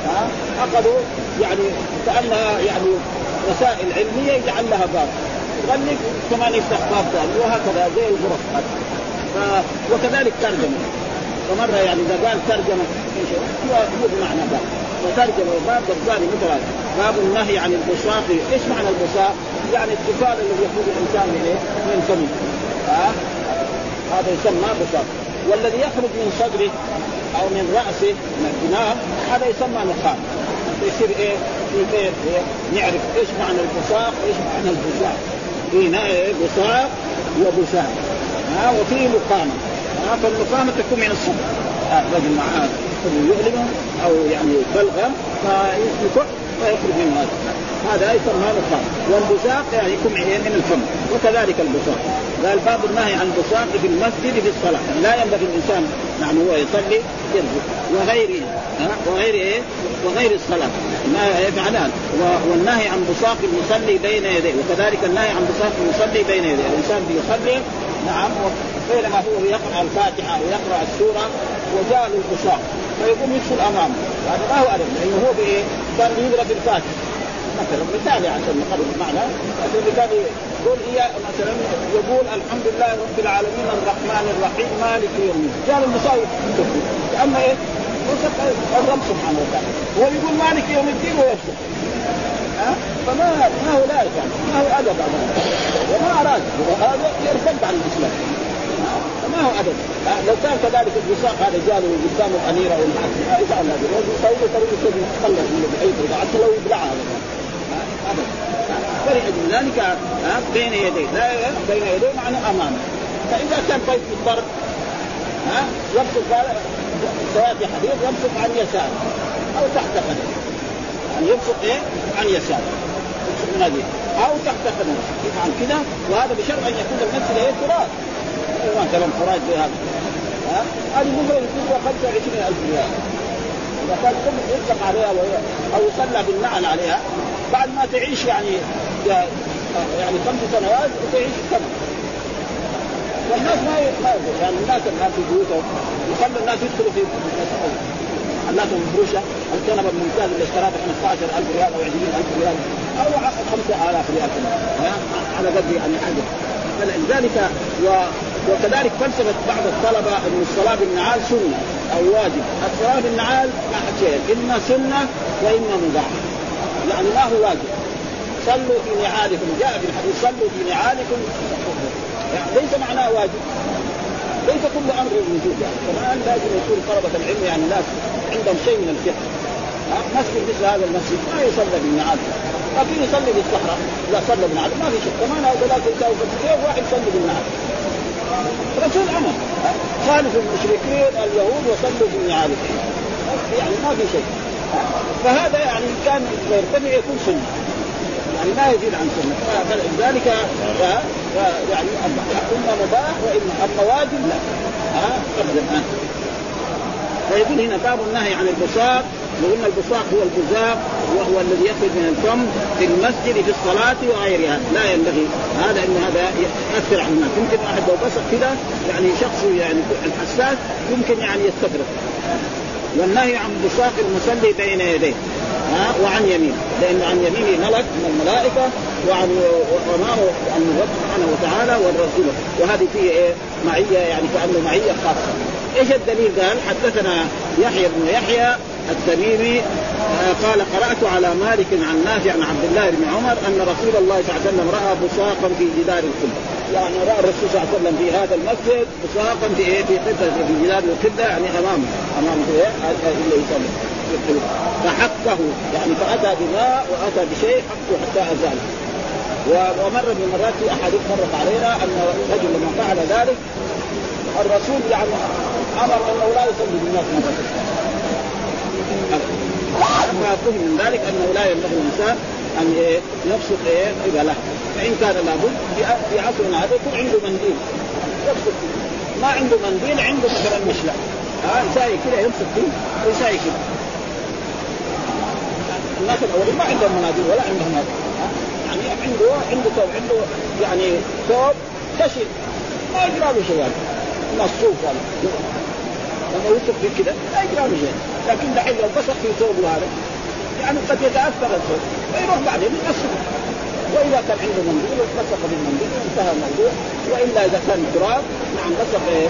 ها؟ أخذوا يعني كأنها يعني مسائل علمية يجعل لها باب. يغلق كمان يفتح باب ثاني وهكذا زي الغرف. وكذلك ترجمة. ومره يعني إذا قال ترجمة هو بمعنى باب. وترجمه باب الثاني مثلا باب النهي عن البصاق إيش معنى البصاق؟ يعني الدخان الذي يخرج الإنسان من إيه؟ من فمه ها هذا يسمى بصاق والذي يخرج من صدره أو من رأسه من الدماغ هذا يسمى نخام يصير إيه؟ في؟ إيه؟ نعرف إيش معنى البصاق وايش معنى البصاق هنا إيه؟ بصاق وبصاق ها وفي نقامه ها فالنقامه تكون من الصدر رجل معاه يؤلمه أو يعني بلغم فيكح فيخرج منه هذا. هذا يسمى نقام والبساق يعني يكون من الفم. وكذلك البساق. قال باب النهي عن البساق في المسجد في الصلاة. يعني لا ينبغي الإنسان نعم هو يصلي وغيره وغير إيه؟ وغير الصلاة. ما يفعلان. والنهي عن بساق المصلي بين يديه. وكذلك النهي عن بساق المصلي بين يديه. الإنسان بيصلي نعم بينما هو يقرأ الفاتحة ويقرا السورة وجاء للبساق فيقوم يدخل أمامه. هذا ما هو أدب لأنه هو بإيه؟ كان يقرأ بالفاتحه مثلا مثال عشان نقرب المعنى لكن كان يقول هي مثلا يقول الحمد لله رب العالمين الرحمن الرحيم مالك يوم الدين. جاء المصايب أما إيه؟ الرب سبحانه وتعالى. هو يقول مالك يوم الدين ويفسق ها؟ فما ما هو لا يعني ما هو أدب وما أراد. هذا يرتد عن الإسلام. ما هو ادب لو كان كذلك الوساق هذا جاء له قدام الاميره المحكم ما يفعل هذا يسوي طريقه كذا يتخلص من بعيد حتى لو يبلعها ابدا فلأجل ذلك بين يديه. بين يديه معنى امامه فإذا كان طيب مضطر ها يبسط سياتي حديث يبسط عن يساره أو تحت قدمه يعني يبسط إيه؟ عن يساره يبسط من هذه. أو تحت قدمه يفعل كذا وهذا بشرط أن يكون المسجد إيه تراب. مثلا فراج زي هذا هذه مثلا يكون 25000 ريال. إذا كان يطلق عليها أو يصلى بالنعل عليها بعد ما تعيش يعني يعني خمس سنوات وتعيش سنه والناس ما ما يعني الناس الآن في بيوتهم يخلوا الناس يدخلوا في محلات مفروشه الكنبة الممتازة اللي اشتراها ب 15000 ريال أو 20000 ريال. أو 5000 ريال على قد يعني حاجة. فلذلك. وكذلك فلسفة بعض الطلبة أن الصلاة بالنعال سنة أو واجب، الصلاة بالنعال شيء إما سنة وإما مباح. يعني ما هو واجب. صلوا في نعالكم. جاء في الحديث صلوا في نعالكم. يعني ليس معناه واجب. ليس كل أمر موجود. يعني كمان لازم يكون طلبة العلم يعني ناس عندهم شيء من الفقه. مسجد مثل هذا المسجد ما يصلى بالنعال. لكن يصلي بالصحراء. اذا صلى بالنعل ما في شيء كمان هذا يساوي كيف واحد يصلي بالنعل رسول أمر. خالفوا المشركين اليهود وصلوا بالنعالهم يعني ما في شيء. فهذا يعني كان يرتفع يكون سنة. يعني ما يزيد عن سنة. فلذلك يعني أما مباح وإما أما واجب لا. ها؟ ابدا. فيقول هنا باب النهي عن البصاق وقلنا البصاق هو البزاق وهو الذي يخرج من الفم في المسجد في الصلاة وغيرها. لا ينبغي هذا انه هذا يأثر على الناس. يمكن واحد لو بصق كذا يعني شخص يعني الحساس يمكن يعني يستغرق والنهي عن بصاق المصلي بين يديه ها وعن يمينه لأنه عن يمينه ملك من الملائكة وعن امامه عن الرب سبحانه وتعالى والرسول. وهذه فيه إيه؟ معية يعني كأنه معية خاصة. إيش الدليل؟ قال حدثنا يحيى بن يحيى التميمي آه، قال قرأت على مالك عن نافع عن عبد الله بن عمر أن رسول الله صلى الله عليه وسلم رأى بصاقا في جدار القبة. يعني رأى الرسول صلى الله عليه وسلم في هذا المسجد بصاقا في إيه؟ في قبة في جدار القبة يعني امامه امامه إيه؟ اللي يصلي فحكه يعني فأتى بماء وأتى بشيء حكه حتى ازاله ومر من المرات في أحاديث مرت علينا أن الرجل لما فعل ذلك الرسول يعني أمر أنه لا يصلي بالناس مرة. ما فهم من ذلك أنه لا ينبغي الإنسان أن يبسط إيه؟ قبله فإن كان لابد في عصرنا هذا يكون عنده منديل. يبسط ما عنده منديل عنده مثلا مشلع ها يساوي كذا يمسك فيه ويساوي كذا الناس الاولين ما عندهم مناديل ولا عندهم هذا يعني عنده عنده ثوب عنده يعني ثوب خشن. ما يجرى له شيء يعني ولا لما يوسف في كذا ما يجرى شيء لكن دحين لو بصق في ثوبه هذا يعني قد يتأثر الثوب فيروح بعدين يغسل وإذا كان عنده منديل بصق بالمنديل انتهى الموضوع. وإلا إذا كان تراب نعم بصق إيه؟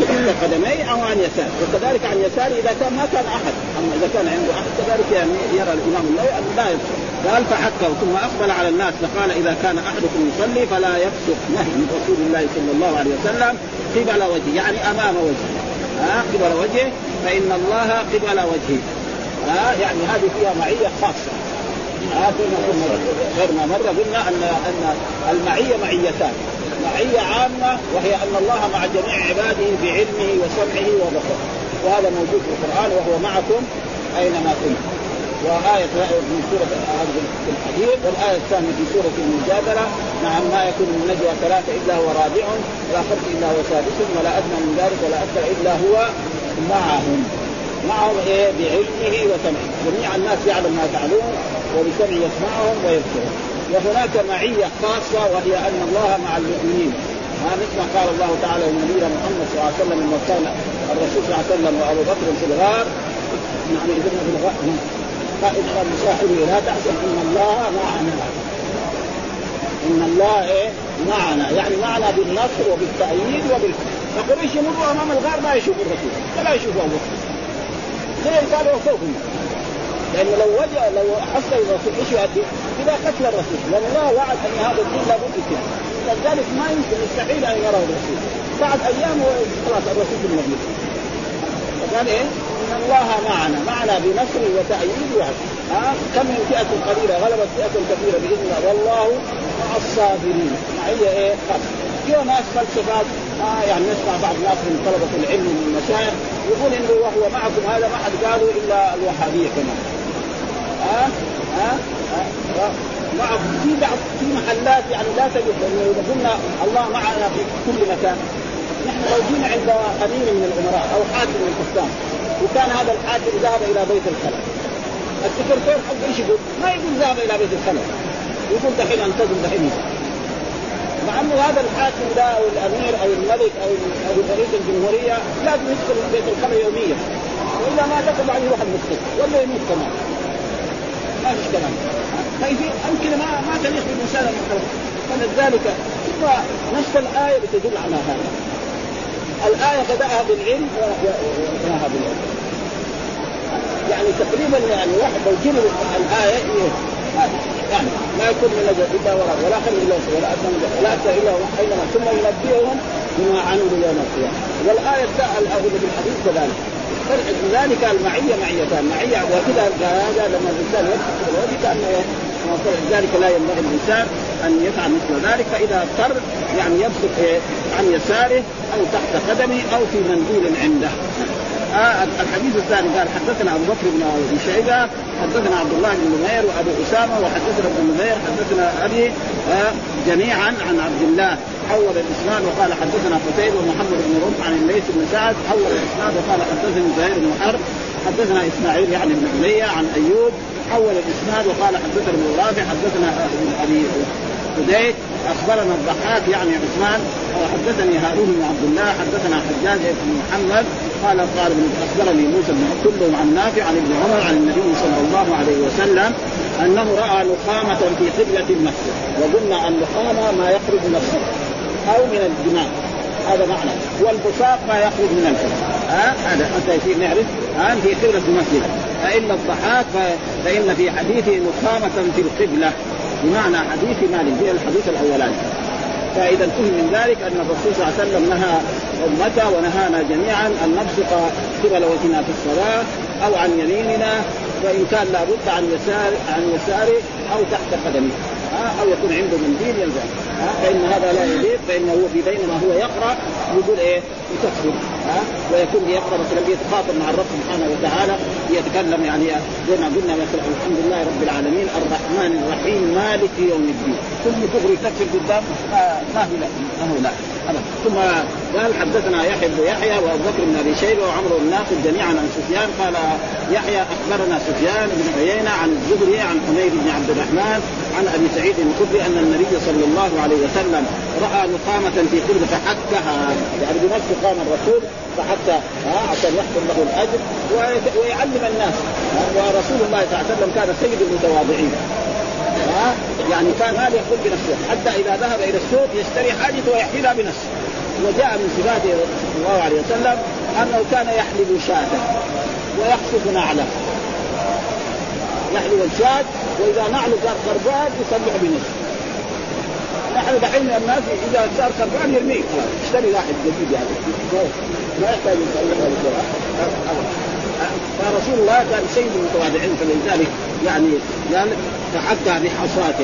نعم عند قدميه أو عن يسار وكذلك عن يسار إذا كان ما كان أحد. أما إذا كان عنده أحد كذلك يعني يرى الإمام النووي أنه لا يبصق قال فحكه ثم أقبل على الناس فقال إذا كان أحدكم يصلي فلا يبصق نهي من رسول الله صلى الله عليه وسلم قبل وجهه. يعني أمام وجهه. ها؟ قبل وجهه فإن الله قبل وجهه. ها؟ يعني هذه فيها معية خاصة. ها غير ما مره قلنا ان ان المعيه معيتان معيه عامه وهي أن الله مع جميع عباده بعلمه وسمعه وبصره وهذا موجود في القرآن وهو معكم. اينما كنتم وآية في سورة في الحديث. والآية الثانية في سورة المجادلة نعم ما يكون من نجوى ثلاثة إلا هو رابعهم ولا خمس إلا هو سادسهم ولا أدنى من ذلك ولا أكثر إلا هو معهم معهم إيه؟ بعلمه وسمعه. جميع الناس يعلم ما يفعلون وبسمعه يسمعهم ويبصرون وهناك معية خاصة وهي أن الله مع المؤمنين. ها مثل ما قال الله تعالى لنبينا محمد صلى الله عليه وسلم لما كان الرسول صلى الله عليه وسلم وأبو بكر في الغار نحن اذا في الغار. قائد قال لصاحبه لا تحزن إن الله معنا. إن الله إيه؟ معنا. يعني معنا بالنصر وبالتأييد وبال. فقريش يمروا أمام الغار ما يشوفوا الرسول ولا يشوفوا أبو بكر. ليه قالوا فوقهم لأنه لو وجه لو حصل الرسول إيش يؤدي؟ إلى قتل الرسول، لأن الله وعد أن هذا الدين لابد كده، لذلك ما يمكن يستحيل أن يرى الرسول، بعد أيام خلاص الرسول في المدينة. فقال إيه؟ إن الله معنا، معنا بنصره وتأييده ها آه؟ كم من فئة قليلة غلبت فئة كثيرة بإذن الله والله مع الصابرين معية إيه؟ خاصة في ناس فلسفات آه يعني نسمع بعض الناس من طلبة العلم من المشايخ يقول إنه وهو معكم هذا ما حد قالوا إلا الوهابية كمان. ها ها معه في بعض في محلات يعني لا تجد إذا قلنا الله معنا في كل مكان نحن جينا عند امير من الأمراء أو حاكم من الحكام وكان هذا الحاكم ذهب إلى بيت الخلق السكرتير حقه إيش يقول؟ ما يقول ذهب إلى بيت الخلق يقول دحين انتظم دحين مع أنه هذا الحاكم ده أو الأمير أو الملك أو أو رئيس الجمهورية لازم يدخل بيت الخلق يوميا واذا ما دخل بعد يروح المستشفى ولا يموت كمان. ما فيش كلام. طيب يمكن ما ما تليق بالانسان المحترم فلذلك ثم نفس الآية بتدل على هذا. الآية بدأها بالعلم وانتهاها بالعلم. يعني تقريبا يعني واحد لو جينا الآية يعني ما يكون من إلا وراء ولا خير إلا ولا ادنى ولا أكثر إلا أينما ثم ينبئهم بما عملوا يوم القيامة. والآية الاخيره بالحديث كذلك. فلذلك المعية معيتان معية وكذا هذا لما الإنسان يبحث في الوجه كانه ذلك لا ينبغي الإنسان أن يفعل مثل ذلك فاذا اضطر يعني يبسط إيه؟ عن يساره أو تحت قدمه أو في منديل عنده. آه الحديث الثاني قال حدثنا أبو بكر بن أبي شيبة حدثنا عبد الله بن نمير وأبو أسامة وحدثنا ابن نمير حدثنا أبي آه جميعا عن عبد الله. حول الإسناد وقال حدثنا قتيبة ومحمد بن رمح عن الليث بن سعد. حول الإسناد وقال حدثني زهير بن حرب. حدثنا إسماعيل يعني بن عن أيوب. حول الإسناد وقال حدثنا ابن رافع حدثنا ابي حديث أخبرنا الضحاك يعني عثمان حدثني هارون بن عبد الله حدثنا حجاج بن محمد قال قال أخبرني موسى بن كلهم عن نافع عن ابن عمر عن النبي صلى الله عليه وسلم أنه رأى نخامه في قبلة المسجد وقلنا النخامه ما يخرج من الصدر أو من الدماء هذا معنى. والبصاق ما يخرج من الفم ها؟ هذا حتى نعرف ها؟ في قبلة المسجد. فإن الضحاك فإن في حديثه نخامة في القبلة. بمعنى حديث مالك في الحديث الأولاني. فإذا فهم من ذلك أن الرسول صلى الله عليه وسلم نهى أمته ونهانا جميعا أن نبصق قبل وجهنا في الصلاة أو عن يميننا وإن كان لابد عن يسار عن يساره أو تحت قدمه. أو يكون عنده منديل يلزم. فإن هذا لا يليق فإنه هو في بينما هو يقرأ يقول إيه؟ يكفر. ويكون يقرا مثلا يتخاطب مع الرب سبحانه وتعالى يتكلم يعني زي ما قلنا مثلا الحمد لله رب العالمين الرحمن الرحيم مالك يوم الدين. كل كفر يكفر قدام ما في لا ما هو لا ثم قال حدثنا يحيى بن يحيى وأبو بكر بن أبي شيبة وعمرو الناقد جميعا عن سفيان. قال يحيى أخبرنا سفيان بن عيينة عن الزهري عن حميد بن عبد الرحمن عن أبي سعيد الخدري أن النبي صلى الله عليه وسلم رأى نقامه في كل فحكها يعني بنفسه قام الرسول. فحتى ها عشان يحصل له الأجر ويعلم الناس. ورسول الله صلى الله عليه وسلم كان سيد المتواضعين. ها يعني كان هذا يقول بنفسه حتى إذا ذهب إلى السوق يشتري حاجته ويحملها بنفسه. وجاء من صفاته صلى الله عليه وسلم أنه كان يحلب شاة ويقصف نعله. يحلب الشاة وإذا نعله صار خربان يصلح بنفسه. نحن دحين الناس إذا صار خربان يرميه. اشتري واحد جديد يعني. ما يحتاج يصلحه فرسول الله كان سيد المتواضعين فلذلك يعني قال تحكى بحصاة.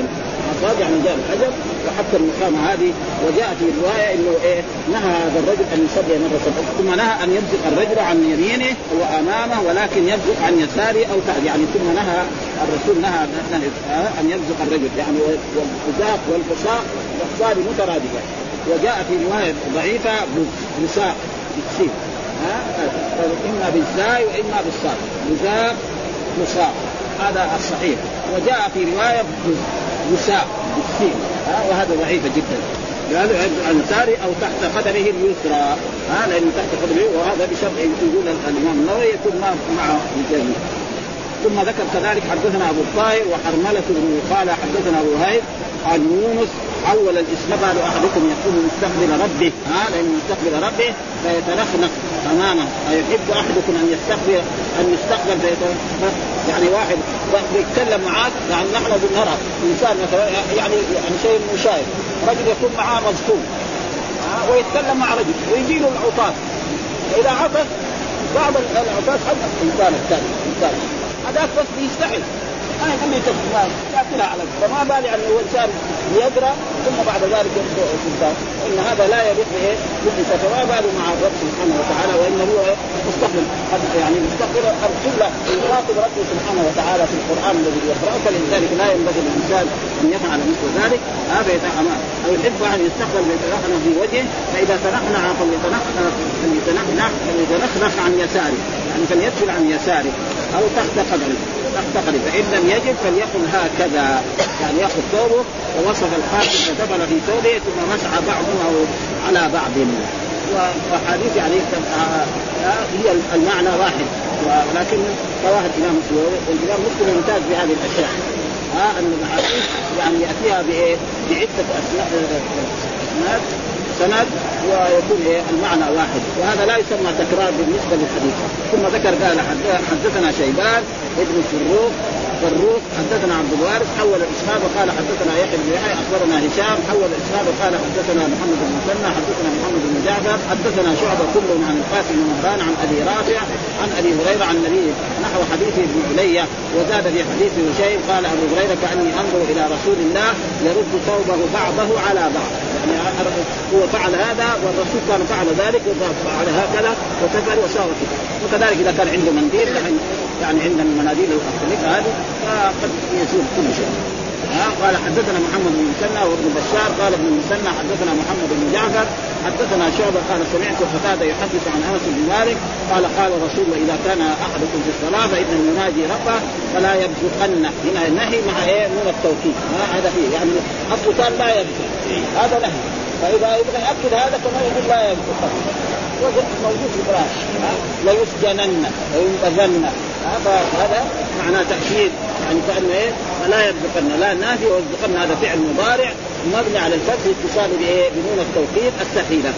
حصاة يعني جاء الحجر وحتى النخامة هذه وجاء في رواية إنه إيه نهى هذا الرجل أن يصلي مرة ثم نهى أن يبزق الرجل عن يمينه وامامه ولكن يبزق عن يساره أو تحت. يعني ثم نهى الرسول نهى أن يبزق الرجل. يعني والبزاق والفساق والصاد مترادفة. وجاء في رواية ضعيفة بساق بالسين. ها؟ إما بالزاي وإما بالصاد. بزاق بساق هذا الصحيح. وجاء في رواية وساء بالسين. وهذا ضعيفه جدا. قالوا يساري أو تحت قدمه اليسرى. ها؟ لأن تحت قدمه وهذا بشرط يقول الإمام النووي يكون مع الجميع. ثم ذكر كذلك حدثنا أبو الطاهر وحرملة بن قال حدثنا أبو هيب عن يونس الاسلام قالوا أحدكم يكون مستقبل ربه. ها لأنه مستقبل ربه فيتنخنق امامه ايحب أحدكم أن يستقبل أن يستقبل يعني واحد. بيتكلم معاك يعني نحن بنرى. إنسان مثلا يعني يعني شيء مشاهد. رجل يكون معاه مظلوم ويتكلم مع رجل ويجي له العطاس. فاذا عطس بعض العطاس حق الانسان الثاني الانسان هذاك بس بيستحي ما يقول لي يأكلها على فما بالي ان هو انسان يقرا ثم بعد ذلك يبدا الانسان إن هذا لا يليق بايه؟ بالانسان فما باله مع الرب سبحانه وتعالى وإنه هو مستقبل. يعني مستقبل القبله يخاطب ربه سبحانه وتعالى في القرآن الذي يقراه فلذلك لا ينبغي للإنسان أن يفعل مثل ذلك. هذا يتحمل أو يحب أن يستقبل فيتنحنى في وجهه. فإذا تنحنى فليتنحنى فليتنحنى فليتنحنى عن يساره. يعني فليدخل عن يساره. أو تحت قدمه تحت فإن لم يجد فليقل هكذا يعني يأخذ ثوبه ووصف الحاكم فدخل في ثوبه ثم مسح بعضه على بعض. واحاديث يعني آه، آه، هي المعنى واحد. ولكن رواه الإمام مسلم والامام مسلم ممتاز بهذه الأشياء. ها آه أن الاحاديث يعني يأتيها بإيه؟ بعدة أسناد سند ويكون إيه؟ المعنى واحد. وهذا لا يسمى تكرار بالنسبة للحديث. ثم ذكر قال حدثنا شيبان ابن فروق فروق حدثنا عبد الوارث حول الاسناد وقال حدثنا يحيى بن يحيى أخبرنا هشام حول الاسناد وقال حدثنا محمد بن مسنى حدثنا محمد بن جعفر حدثنا شعبة كلهم عن القاسم بن مهران عن أبي رافع عن أبي هريرة عن النبي نحو حديث ابن علي وزاد في حديث هشيم قال أبو هريرة كأني أنظر إلى رسول الله يرد ثوبه بعضه على بعض. يعني هو فعل هذا والرسول كان فعل ذلك وفعل هكذا وكفر وساوى كذا وكذلك إذا كان عنده منديل يعني عندنا المناديل الخليفه هذه فقد يزول كل شيء. قال حدثنا محمد بن مسنى وابن بشار قال ابن مسنى حدثنا محمد بن جعفر حدثنا شعبة قال سمعت قتادة يحدث عن أنس بن مالك قال قال رسول الله إذا كان أحدكم في الصلاة فإنه يناجي ربه فلا يبزقن. هنا النهي مع إيه؟ من التوكيد. هذا فيه. يعني كان لا يبزق. هذا نهي. فإذا يبغى يأكد هذا كمان يقول لا يبزق. موجود في القرآن. ليسجنن وينبذن هذا معناه تأكيد يعني كأنه إيه؟ فلا يبدقن لا نافي ويبدقن هذا فعل مضارع مبني على الفتح اتصال بإيه؟ بنون التوكيد الثقيلة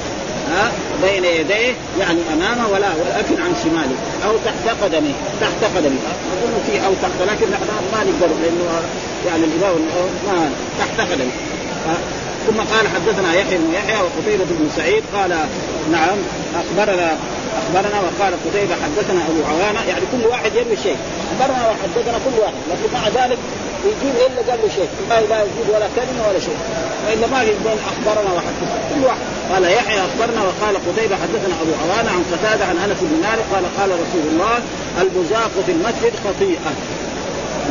ها؟ بين يديه يعني أمامه ولا ولكن عن شماله. أو تحت قدمه. تحت قدمه. أظن في أو تحت لكن ما نقدر لأنه يعني الامام ما تحت قدمه. ثم قال حدثنا يحيى بن يحيى وقتيبة بن سعيد قال نعم أخبرنا أخبرنا وقال قتيبة حدثنا أبو عوانة يعني كل واحد يروي شيء. أخبرنا وحدثنا كل واحد لكن مع ذلك يجيب إلا قال له شيء. ما لا يجيب ولا كلمة ولا شيء. وإلا ما في بين أخبرنا وحدثنا كل واحد. قال يحيى أخبرنا وقال قتيبة حدثنا أبو عوانة عن قتادة عن أنس بن مالك قال قال رسول الله البزاق في المسجد خطيئة.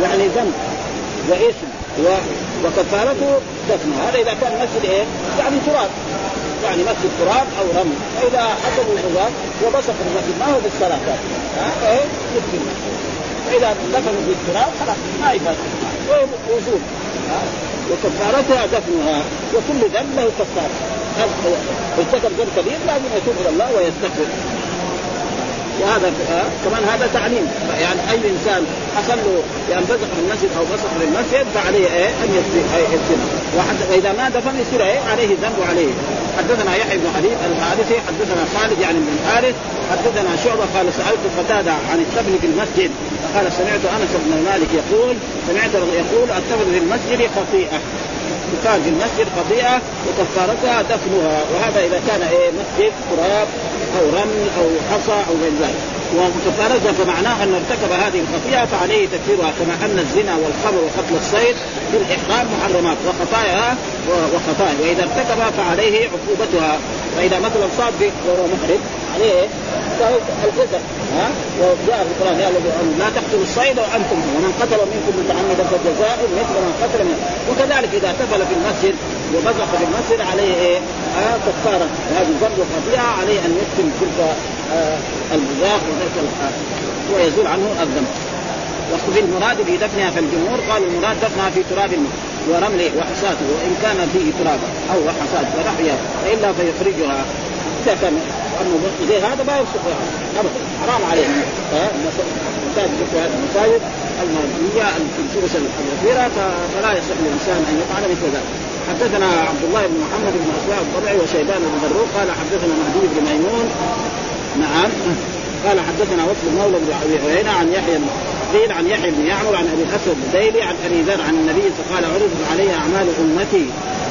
يعني ذنب واسم وكفارته دفنه هذا إذا كان مسجد إيه؟ يعني تراب. يعني مسجد تراب أو رمل فإذا حسبوا الغبار وبصق المسجد ما هو بالصلاه ها؟ يدفن فإذا دفنوا في التراب خلاص ما يفات ويزول وكفارتها دفنها وكل ذنب له كفارة. ارتكب ذنب كبير لازم يتوب إلى الله ويستغفر. وهذا آه كمان هذا تعليم. يعني أي إنسان حصل له يعني بزق في المسجد أو بصق في المسجد فعليه إيه؟ أن يدفن واذا ما دفن يصير إيه؟ عليه ذنب وعليه. حدثنا يحيى بن حبيب الحارثي حدثنا خالد يعني بن الحارث حدثنا شعبة قال سألت قتادة عن التبن في المسجد. قال سمعت أنس بن مالك يقول سمعت يقول التبن في المسجد خطيئة. تقال في المسجد خطيئه وكفارتها دفنها وهذا إذا كان إيه مسجد تراب أو رمل أو حصى أو غير ذلك. وكفارتها فمعناه انه ارتكب هذه الخطيئة فعليه تكفيرها كما أن الزنا والخمر وقتل الصيد في الإحرام محرمات وخطاياها وخطايا. وإذا ارتكبها فعليه عقوبتها. فإذا مثلا صاد وهو محرم عليه الجزاء ها؟ وجاء في القران لا تقتلوا الصيد وأنتم ومن قتل منكم متعمدا فجزاء مثل من قتل منه. وكذلك إذا تفل في المسجد وبزق في المسجد عليه إيه؟ آه كفارة. هذه ذنب وخطيئة عليه أن يكتم تلك آه البزاق وتلك ويزول عنه الذنب وفي المراد في دفنها فالجمهور قالوا المراد دفنها في تراب ورمل وحصاته وإن كان فيه تراب أو حصاد ونحوها والا فيخرجها اذا كان زي هذا ما يفسق أبدا. حرام عليه. مساجد مثل هذه المساجد المبنيه في الفرس الاخيره فلا يصح للإنسان أن يفعل مثل ذلك. حدثنا عبد الله بن محمد بن اسواء الضبعي وشيبان بن قال حدثنا مهدي بن ميمون نعم. قال حدثنا وصل مولى بن عيينة عن يحيى قيل عن يحيى بن يعمر عن أبي الاسود الديلي عن أبي ذر عن النبي قال عرض علي أعمال أمتي.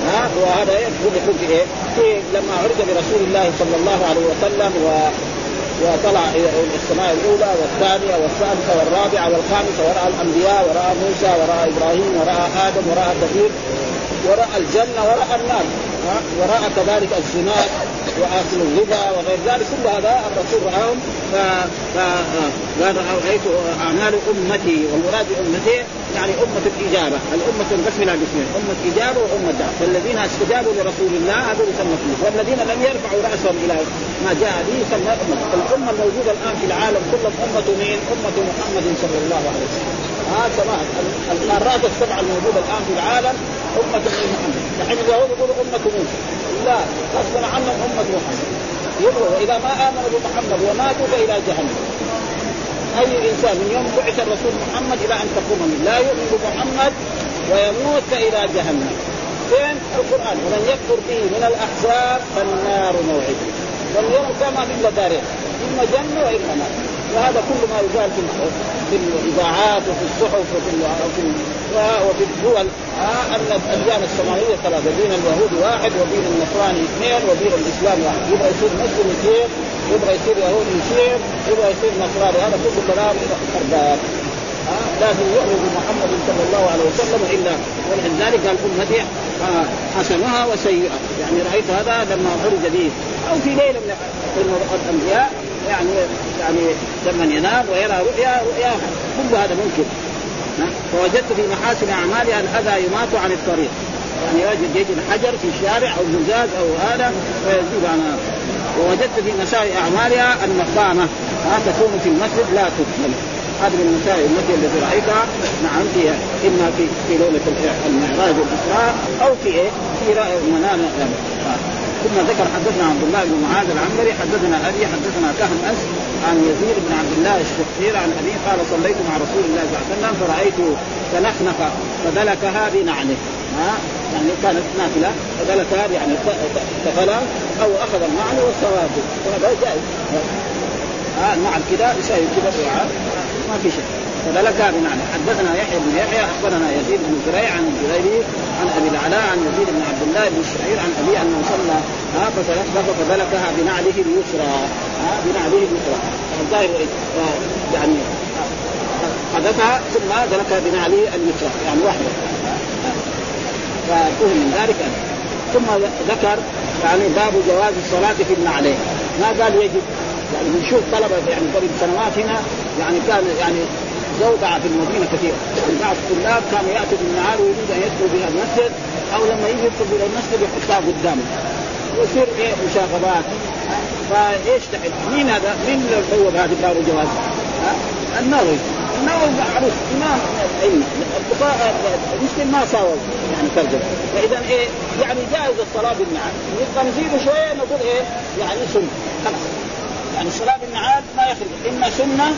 ها؟ وهذا يقول يقول في إيه؟ في لما عرض برسول الله صلى الله عليه وسلم و وطلع إلى السماء الأولى والثانية والثالثة والرابعة والخامسة ورأى الأنبياء ورأى موسى ورأى إبراهيم ورأى آدم ورأى كثير ورأى الجنة ورأى النار. وراى كذلك الزنا وآكل الربا وغير ذلك كل هذا الرسول رآهم قال رايت أعمال أمتي والمراد بامتي يعني أمة الإجابة، الأمة تنقسم إلى قسمين، أمة اجابه وأمة دعوه، فالذين استجابوا لرسول الله هذول يسمى والذين لم يرفعوا رأسهم إلى ما جاء به يسمى أمة، الامه الموجودة الآن في العالم كلهم أمة مين؟ أمة محمد صلى الله عليه وسلم. هذا سماع القارات السبعة الموجودة الآن في العالم أمة محمد، الحين اليهود يقولوا أمة موسى، لا غصبا عنهم أمة محمد. يبغوا واذا ما امنوا بمحمد وماتوا فإلى جهنم. أي إنسان من يوم بعث الرسول محمد إلى أن تقوم لا يؤمن بمحمد ويموت إلى جهنم. فين؟ القرآن. ومن يكفر به من الأحزاب فالنار موعدة. واليوم القيامه الا دارين إما جنة وإما نار. وهذا كل ما يقال في في الإذاعات وفي الصحف وفي وفي الدول آه أن الأديان السماويه ثلاثة دين اليهود واحد ودين النصراني اثنين ودين الإسلام واحد. يبغى يصير مسلم يصير يبغى يصير يهودي يصير يبغى يصير نصراني. هذا كله كلام خربان لازم يؤمن بمحمد صلى الله عليه وسلم إلا ولذلك قال امتي آه، حسنها وسيئة. يعني رأيت هذا لما خرج به أو في ليلة من الأنبياء يعني يعني لما ينام ويرى رؤيا رؤيا كل هذا ممكن. فوجدت في محاسن اعمالها الاذى يمات عن الطريق. يعني يجد يجد حجر في الشارع أو زجاج أو هذا ويزيد عنها ووجدت في مساء أعمالها النقامه ها تكون في المسجد لا تدخل هذه من المسائل التي التي رأيتها. نعم في إما في في ليلة المعراج والاسراء أو في إيه؟ في منام ثم ذكر حدثنا عبد الله بن معاذ العنبري حدثنا أبي حدثنا كهن انس عن يزيد بن عبد الله الشخير عن ابي قال صليت مع رسول الله صلى الله عليه وسلم فرأيت تنخنق فدلكها بنعله. ها؟ يعني كانت نافله فدلكها يعني تفلها أو أخذ النعل والثواب. وهذا جائز. ها؟ النعل كذا يساوي كذا. ما في شيء فدلك بمعنى حدثنا يحيى بن يحيى أخبرنا يزيد بن زريع عن الزبيري عن أبي العلاء عن يزيد بن عبد الله بن الشعير عن أبي أنه صلى ها فتلفظ فدلكها بنعله اليسرى بنعله اليسرى. الظاهر يعني حدثها ثم دلكها بنعله اليسرى يعني واحدة. ففهم من ذلك. ثم ذكر يعني باب جواز الصلاة في النعلين. ما قال يجب؟ يعني بنشوف طلبة يعني قبل سنوات هنا يعني كان يعني زودع في المدينة كثير. يعني بعض الطلاب كانوا يأتوا بالنهار ويريد أن يدخلوا بها المسجد أو لما يجي يدخل إلى المسجد يحطها قدامه. ويصير إيه؟ مشاغبات. فإيش تحت مين هذا؟ مين اللي بوب هذه دار الجواز؟ النووي. النووي معروف. إمام. المسلم ما ساوى يعني ترجمة. فإذا إيه؟ يعني جائز الصلاة بالنعال نبغى نزيد شوية نقول إيه؟ يعني سنة. خلاص. يعني الصلاه بالنعال ما يخرج إما سنة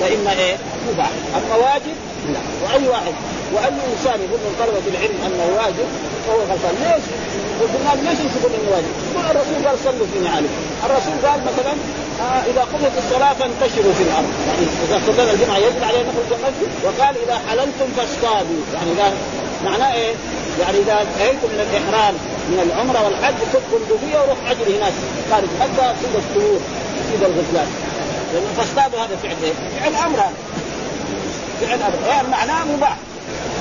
وإما إيه؟ مباح. أما واجب؟ لا. وأي واحد؟ وأي إنسان يقول من طلبة العلم أنه واجب فهو غلطان. ليش؟ الناس ليش يقول إنه واجب؟ الرسول قال صلوا في نعالكم الرسول قال مثلا آه إذا قضيت الصلاة فانتشروا في الأرض. يعني إذا صلينا الجمعة يجب علينا نخرج المسجد وقال إذا حللتم فاصطادوا. يعني إذا معناه إيه؟ يعني إذا انتهيتم من الإحرام من العمرة والحج خذ بندقيه وروح عجل هناك. خارج مكه صيد الطيور صيد الغزلان. لأنه فاصطادوا هذا فعل إيه؟ فعل أمر. فعل أمر. يعني معناه مباح.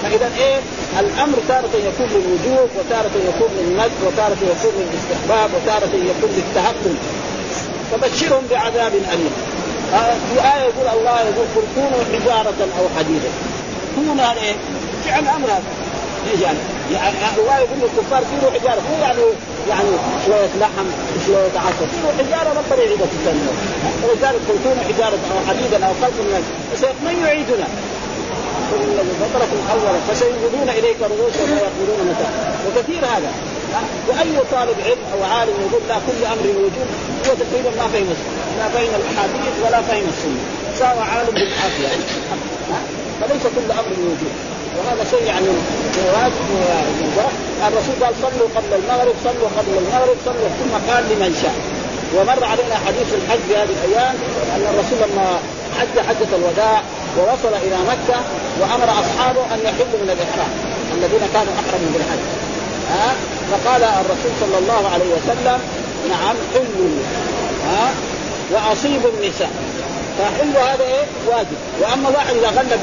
فإذا إيه؟ الأمر تارة يكون للوجوب وتارة يكون للند وتارة يكون للاستحباب وتارة يكون للتهكم فبشرهم بعذاب أليم. آه في آية يقول الله يقول كونوا حجارة أو حديدا. كونوا هذا إيه؟ فعل أمر هذا. يعني؟ يعني الله يقول للكفار سيروا حجارة مو يعني يعني شوية لحم شوية عسل. سيروا حجارة ربنا يعيدها في الجنة ولذلك قل كونوا حجارة أو حديدا أو خلق من من يعيدنا؟ فطركم أول فسينظرون إليك رؤوسهم ويقولون متى. وكثير هذا. وأي طالب علم أو عالم يقول لا كل أمر وجود هو تقريبا ما فهم لا فهم الأحاديث ولا فهم السنة. صار عالم بالعافية. فليس كل أمر وجود وهذا شيء يعني واجب الرسول قال صلوا قبل المغرب صلوا قبل المغرب صلوا ثم قال لمن شاء. ومر علينا حديث الحج في هذه الأيام أن الرسول لما حج حجة الوداع ووصل إلى مكة وأمر أصحابه أن يحلوا من الإحرام الذين كانوا احرموا بالحج ها؟ فقال الرسول صلى الله عليه وسلم نعم حلوا. ها؟ وأصيبوا النساء. فحلوا هذا إيه؟ واجب. وأما واحد إذا غلب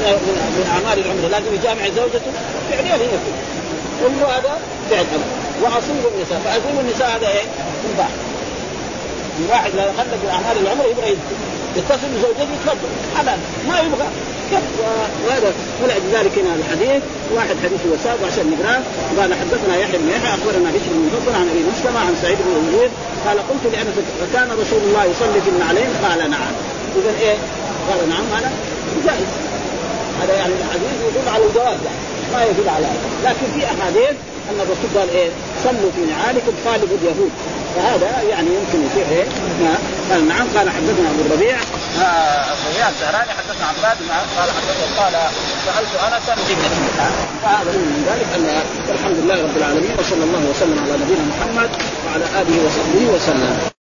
من, أعمال العمره لازم يجامع زوجته فعليا هي حلوا هذا فعل أمر. واصيبوا النساء. فاصيبوا النساء هذا إيه؟ مباح واحد اذا غلب من اعمال العمره يبغى يتصل بزوجته يتفضل. حلال. ما يبغى. وهذا ولذلك هنا الحديث. واحد حديث وساد عشان نقراه قال حدثنا يحيى بن يحيى أخبرنا بشر بن مفضل عن أبي مسلم عن سعيد بن يزيد قال قلت لأنس وكان رسول الله يصلي في النعلين قال نعم. اذا إيه؟ قال نعم هذا جائز هذا يعني الحديث يدل على الجواز يعني ما يدل على لكن في أحاديث أن الرسول قال إيه؟ صلوا في نعالكم خالفوا اليهود فهذا يعني يمكن يصير إيه؟ قال نعم قال حدثنا أبو الربيع الربيع الزهراني حدثنا عباد قال حدثنا قال سألت انسا بابنته فهذا من ذلك أن الحمد لله رب العالمين وصلى الله وسلم على نبينا محمد وعلى آله وصحبه وسلم